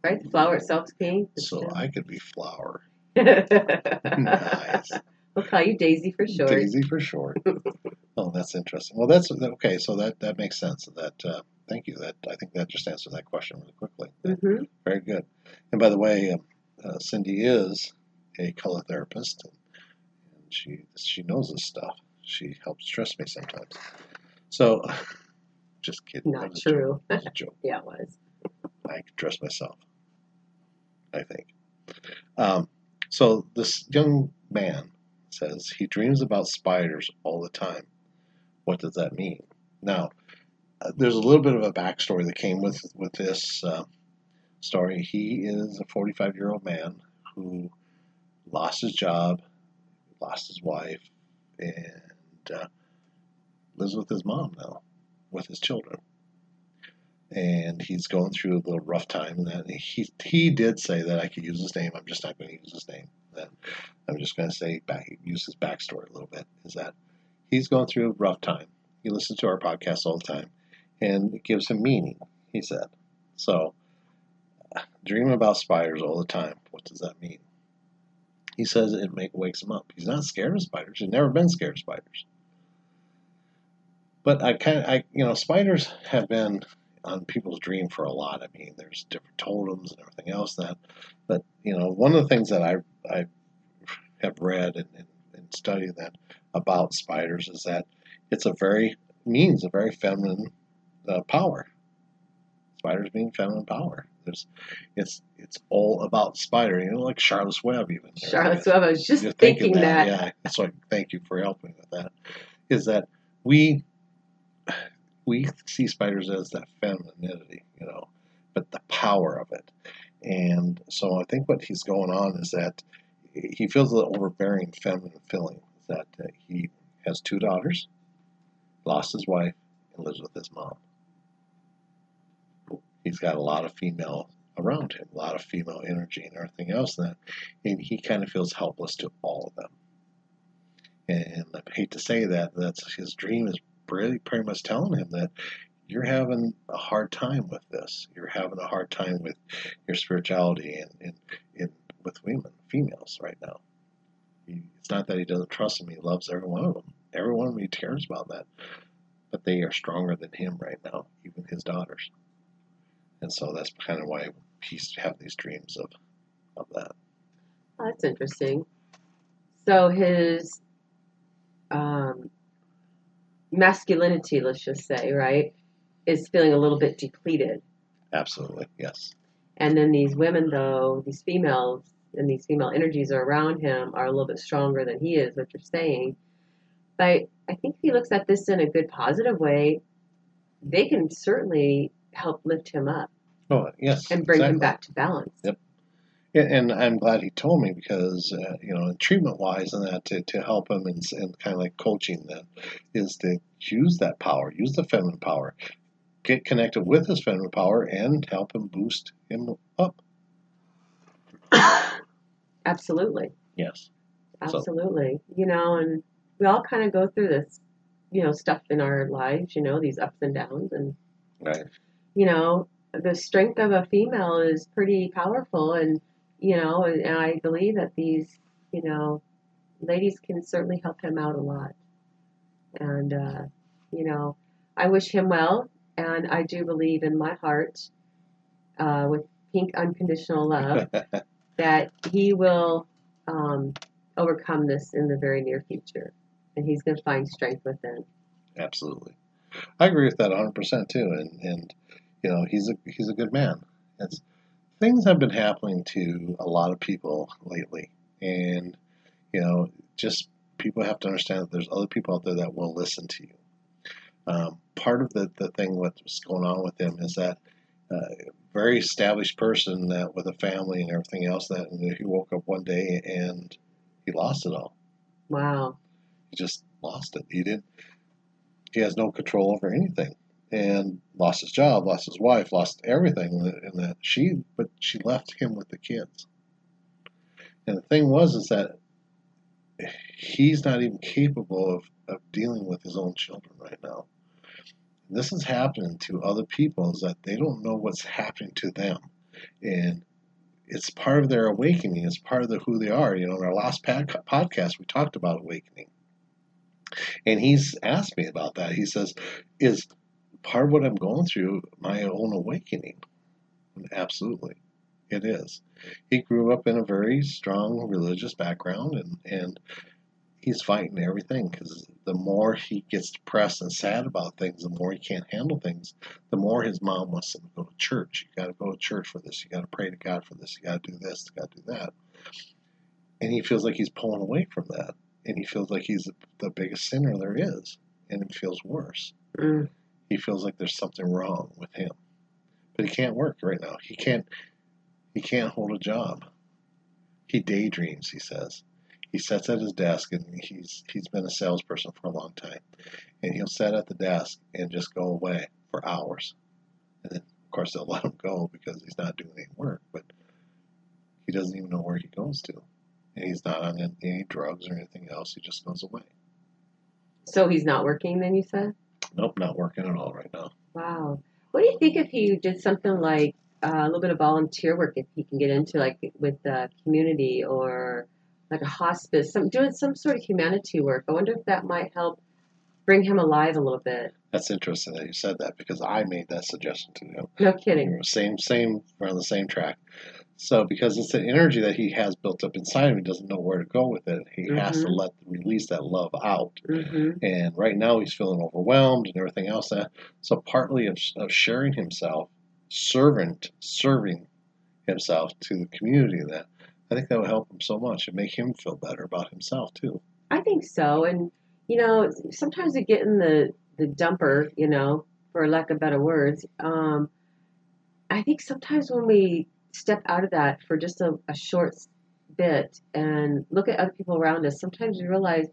Right? The flower itself is pink. So stem- I could be flower. (laughs) nice. We'll call you Daisy for short. Daisy for short. (laughs) oh, that's interesting. Well, that's okay. So that that makes sense. That uh, thank you. That I think that just answered that question really quickly. hmm Very good. And by the way, um, uh, Cindy is a color therapist, and, and she she knows this stuff. She helps trust me sometimes. So, (laughs) just kidding. Not joke. true. A joke. Yeah, it was. I can trust myself. I think. Um, so this young man says he dreams about spiders all the time. What does that mean? Now, uh, there's a little bit of a backstory that came with with this uh, story. He is a 45 year old man who lost his job, lost his wife, and uh, lives with his mom now, with his children and he's going through a little rough time. And that he he did say that I could use his name. I'm just not going to use his name. That I'm just going to say back use his backstory a little bit. Is that he's going through a rough time. He listens to our podcast all the time, and it gives him meaning. He said, so. Dream about spiders all the time. What does that mean? He says it make, wakes him up. He's not scared of spiders. He's never been scared of spiders. But I kind of, I you know, spiders have been on people's dream for a lot. I mean, there's different totems and everything else that, but you know, one of the things that I I have read and, and, and studied that about spiders is that it's a very means a very feminine uh, power. Spiders being feminine power. There's, it's it's all about spider. You know, like Charlotte's Web even. Charlotte's Web. I was just You're thinking that. Yeah, that's why. Thank you for helping with that. Is that we we see spiders as that femininity, you know, but the power of it. And so I think what he's going on is that he feels the overbearing feminine feeling. That uh, he has two daughters, lost his wife, and lives with his mom. He's got a lot of female around him, a lot of female energy and everything else. And, that, and he kind of feels helpless to all of them. And I hate to say that, that's his dream is pretty, pretty much telling him that you're having a hard time with this. You're having a hard time with your spirituality and, and, and with women, females right now. He, it's not that he doesn't trust them, he loves every one of them. Every one of them he cares about that. But they are stronger than him right now, even his daughters. And so that's kind of why he's have these dreams of, of that. That's interesting. So his um, masculinity, let's just say, right, is feeling a little bit depleted. Absolutely, yes. And then these women, though, these females and these female energies are around him are a little bit stronger than he is, what you're saying. But I think if he looks at this in a good, positive way, they can certainly help lift him up Oh, yes. and bring him back to balance. Yep. And, and I'm glad he told me because, uh, you know, treatment wise and that to, to help him and, and kind of like coaching them is to use that power, use the feminine power, get connected with his feminine power and help him boost him up. (coughs) Absolutely. Yes. So- Absolutely. You know, and we all kind of go through this, you know, stuff in our lives, you know, these ups and downs. And, Right. you know, the strength of a female is pretty powerful. And, you know, and, and I believe that these, you know, ladies can certainly help him out a lot. And, uh, you know, I wish him well. And I do believe in my heart, uh, with pink unconditional love, (laughs) that he will um, overcome this in the very near future. And he's going to find strength within. Absolutely. I agree with that 100% too. And, and you know, he's a, he's a good man. It's, things have been happening to a lot of people lately. And, you know, just people have to understand that there's other people out there that will listen to you. Um, part of the, the thing what's going on with him is that uh, very established person that with a family and everything else that and he woke up one day and he lost it all. Wow. He just lost it. He didn't. He has no control over anything. And lost his job, lost his wife, lost everything. And that she, but she left him with the kids. And the thing was, is that he's not even capable of, of dealing with his own children right now. This is happening to other people is that they don't know what's happening to them. And it's part of their awakening. It's part of the, who they are. You know, in our last podcast, we talked about awakening. And he's asked me about that. He says, Is part of what I'm going through my own awakening? Absolutely, it is. He grew up in a very strong religious background, and, and he's fighting everything because the more he gets depressed and sad about things, the more he can't handle things, the more his mom wants him to go to church. You got to go to church for this. You got to pray to God for this. You got to do this. You got to do that. And he feels like he's pulling away from that. And he feels like he's the biggest sinner there is. And it feels worse. Mm. He feels like there's something wrong with him. But he can't work right now. He can't he can't hold a job. He daydreams, he says. He sits at his desk and he's he's been a salesperson for a long time. And he'll sit at the desk and just go away for hours. And then of course they'll (laughs) let him go because he's not doing any work, but he doesn't even know where he goes to. And he's not on any drugs or anything else. He just goes away. So he's not working then you said? Nope, not working at all right now. Wow. What do you think if he did something like uh, a little bit of volunteer work if he can get into like with the community or like a hospice, some doing some sort of humanity work. I wonder if that might help bring him alive a little bit. That's interesting that you said that because I made that suggestion to him. No kidding. Same, same, we're on the same track. So because it's an energy that he has built up inside him, he doesn't know where to go with it. He mm-hmm. has to mm-hmm. let release that love out. Mm-hmm. And right now he's feeling overwhelmed and everything else. That so partly of, of sharing himself, servant serving himself to the community that I think that would help him so much and make him feel better about himself too. I think so. And you know, sometimes we get in the the dumper, you know, for lack of better words. Um, I think sometimes when we step out of that for just a, a short bit and look at other people around us, sometimes we realize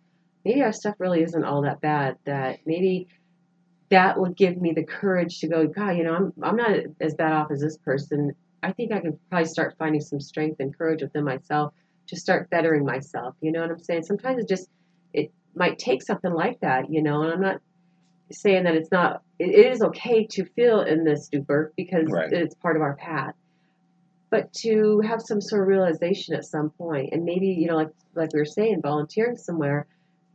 maybe our stuff really isn't all that bad. That maybe that would give me the courage to go, God, you know, I'm I'm not as bad off as this person. I think I can probably start finding some strength and courage within myself to start bettering myself. You know what I'm saying? Sometimes it just it might take something like that, you know, and I'm not saying that it's not it, is okay to feel in this stupor because right. it's part of our path. But to have some sort of realization at some point and maybe, you know, like like we were saying, volunteering somewhere,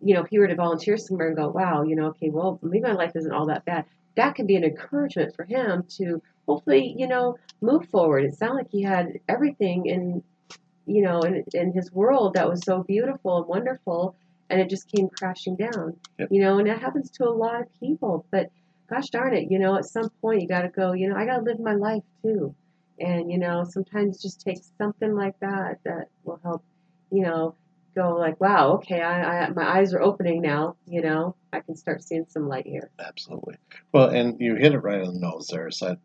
you know, if he were to volunteer somewhere and go, Wow, you know, okay, well maybe my life isn't all that bad, that could be an encouragement for him to hopefully, you know, move forward. It sounded like he had everything in, you know, in, in his world that was so beautiful and wonderful, and it just came crashing down. Yep. You know, and it happens to a lot of people. But gosh darn it, you know, at some point you got to go. You know, I got to live my life too, and you know, sometimes just take something like that that will help. You know, go like, wow, okay, I, I, my eyes are opening now. You know, I can start seeing some light here. Absolutely. Well, and you hit it right on the nose there. Is that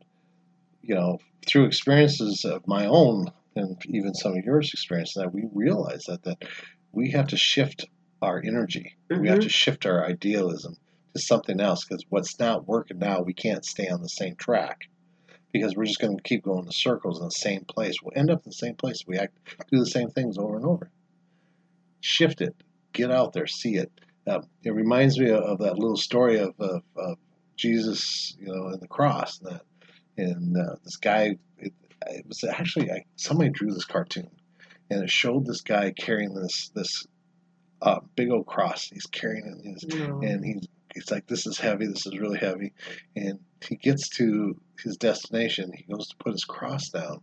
you know, through experiences of my own and even some of yours experiences, that we realize that that we have to shift our energy. Mm-hmm. We have mm-hmm. to shift our idealism to something else because what's not working now, we can't stay on the same track because we're just going to keep going in circles in the same place. We'll end up in the same place. We act, do the same things over and over. Shift it. Get out there. See it. Um, it reminds me of, of, that little story of, of, of Jesus, you know, in the cross. That and uh, this guy it, it was actually I, somebody drew this cartoon and it showed this guy carrying this this uh, big old cross he's carrying it and he's, no. and he's he's like this is heavy this is really heavy and he gets to his destination he goes to put his cross down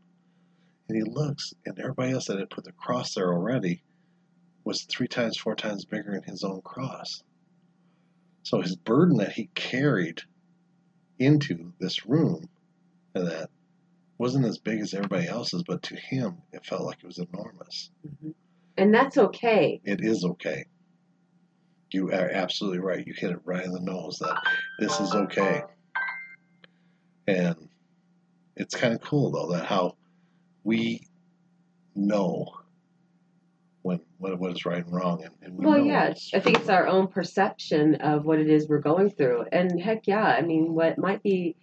and he looks and everybody else that had put the cross there already was three times four times bigger than his own cross so his burden that he carried into this room and that wasn't as big as everybody else's, but to him, it felt like it was enormous. Mm-hmm. And that's okay. It is okay. You are absolutely right. You hit it right in the nose that this is okay. And it's kind of cool, though, that how we know when what, what is right and wrong. And, and we Well, yeah, I think it's our own perception of what it is we're going through. And heck yeah, I mean, what might be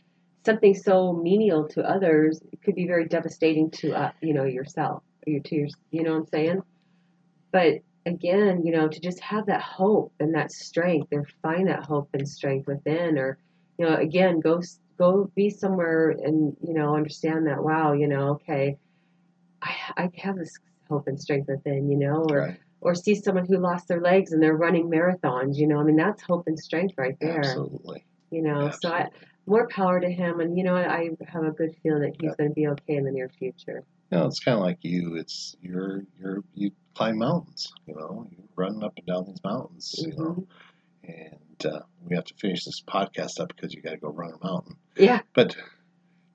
something so menial to others could be very devastating to uh, you know yourself, you to your, you know what I'm saying? But again, you know, to just have that hope and that strength, or find that hope and strength within, or you know, again, go go be somewhere and you know understand that wow, you know, okay, I I have this hope and strength within, you know, or right, or see someone who lost their legs and they're running marathons, you know, I mean, that's hope and strength right there, absolutely. you know. So I, more power to him. And, you know, I have a good feeling that he's Yeah. going to be okay in the near future. You know, it's kind of like you. It's you're you're you climb mountains. You know, you run up and down these mountains. You know, Mhm. and uh, we have to finish this podcast up because you got to go run a mountain. Yeah. But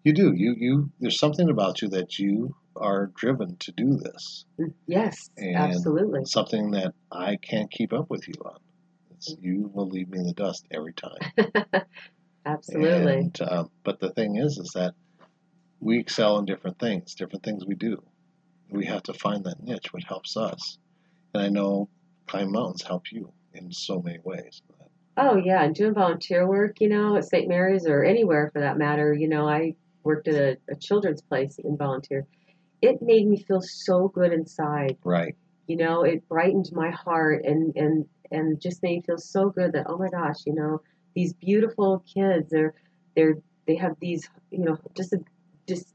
you do. You you. There's something about you that you are driven to do this. Mm, Yes, And absolutely. Something that I can't keep up with you on. It's, you will leave me in the dust every time. (laughs) Absolutely. And, uh, but the thing is, is that we excel in different things, different things we do. We have to find that niche, which helps us. And I know climb mountains help you in so many ways. Oh, yeah. And doing volunteer work, you know, at St. Mary's or anywhere for that matter, you know, I worked at a, a children's place in volunteer. It made me feel so good inside. Right. you know it brightened my heart and and and just made me feel so good that oh my gosh you know these beautiful kids they're they're they have these you know just just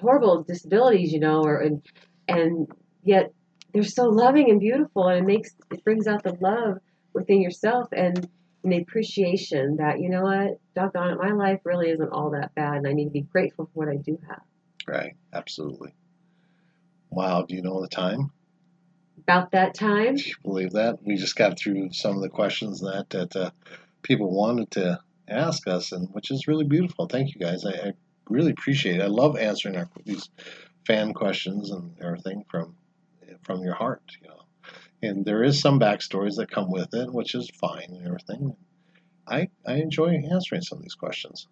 horrible disabilities you know or and and yet they're so loving and beautiful and it makes it brings out the love within yourself and, the appreciation that you know what doggone it my life really isn't all that bad and i need to be grateful for what i do have Right. Absolutely. Wow. Do you know the time? about that time Can you believe that? We just got through some of the questions that, that uh, people wanted to ask us, and which is really beautiful. Thank you guys. I, I really appreciate it. I love answering our, these fan questions and everything from from your heart, you know. And there is some backstories that come with it, which is fine and everything. I I enjoy answering some of these questions.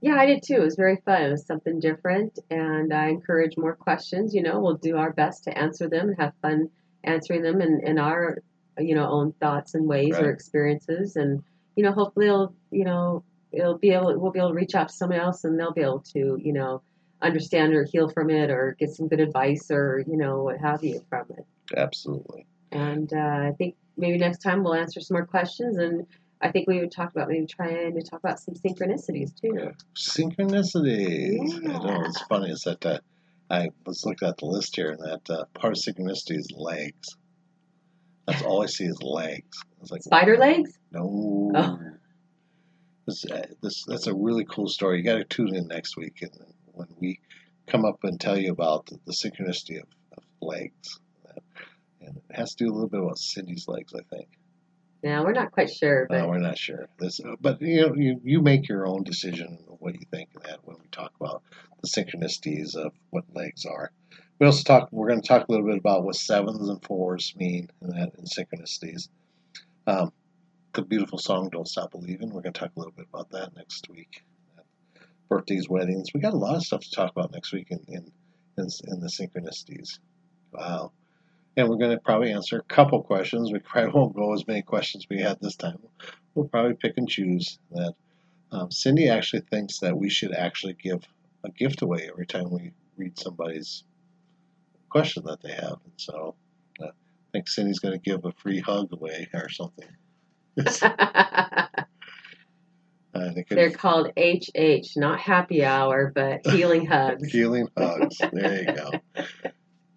Yeah, I did too. It was very fun. It was something different, and I encourage more questions. You know, we'll do our best to answer them and have fun answering them in, in our, you know, own thoughts and ways or experiences. And you know, hopefully, it'll, you know, it'll be able, we'll be able to reach out to someone else, and they'll be able to, you know, understand or heal from it, or get some good advice, or you know, what have you from it. Absolutely. And uh, I think maybe next time we'll answer some more questions and. I think we would talk about maybe trying to talk about some synchronicities too. Synchronicities. I know Yeah. it's funny is that uh, I was looking at the list here, and that uh, part of synchronicity is legs. That's all I see is legs. It's like, Spider legs? No. Oh. This, uh, this that's a really cool story. You got to tune in next week, and when we come up and tell you about the, the synchronicity of, of legs, and it has to do a little bit about Cindy's legs, I think. No, we're not quite sure, but No, we're not sure. This, but you know, you, you make your own decision of what you think of that when we talk about the synchronicities of what legs are. We also talk. We're going to talk a little bit about what sevens and fours mean in that in synchronicities. Um, the beautiful song "Don't Stop Believing." We're going to talk a little bit about that next week. Birthdays, weddings. We got a lot of stuff to talk about next week in in, in, in the synchronicities. Wow. And we're going to probably answer a couple questions. We probably won't go as many questions we had this time. We'll probably pick and choose that. Um, Cindy actually thinks that we should actually give a gift away every time we read somebody's question that they have. And so uh, I think Cindy's going to give a free hug away or something. (laughs) I think they're called HH, not happy hour, but healing (laughs) hugs. healing hugs. There you go.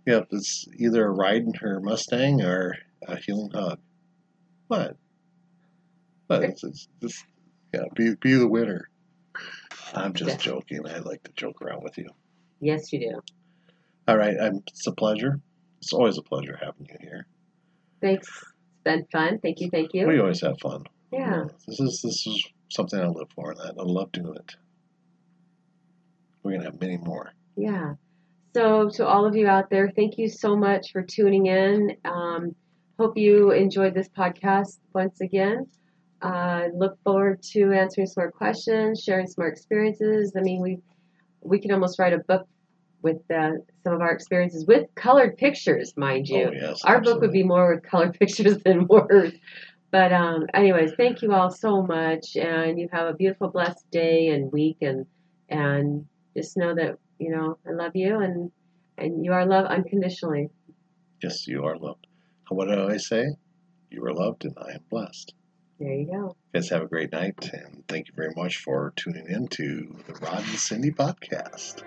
Yep, it's either a ride in her Mustang or a healing hug. What? But it's, it's just, yeah, be, be the winner. I'm just joking. I like to joke around with you. Yes, you do. All right, I'm, it's a pleasure. It's always a pleasure having you here. Thanks. It's been fun. Thank you. Thank you. We always have fun. Yeah. This is this is something I live for, and I I love doing it. We're gonna have many more. Yeah. So, to all of you out there, thank you so much for tuning in. Um, hope you enjoyed this podcast once again. Uh, look forward to answering some more questions, sharing some more experiences. I mean, we we can almost write a book with uh, some of our experiences with colored pictures, mind you. Oh, yes. our book would be more with colored (laughs) pictures than words. But um, anyways, thank you all so much, and you have a beautiful, blessed day and week, and and just know that you know I love you, and and you are loved unconditionally. Yes, you are loved. What do I say? You are loved and I am blessed. There you go. guys have a great night and thank you very much for tuning in to the Rod and Cindy podcast.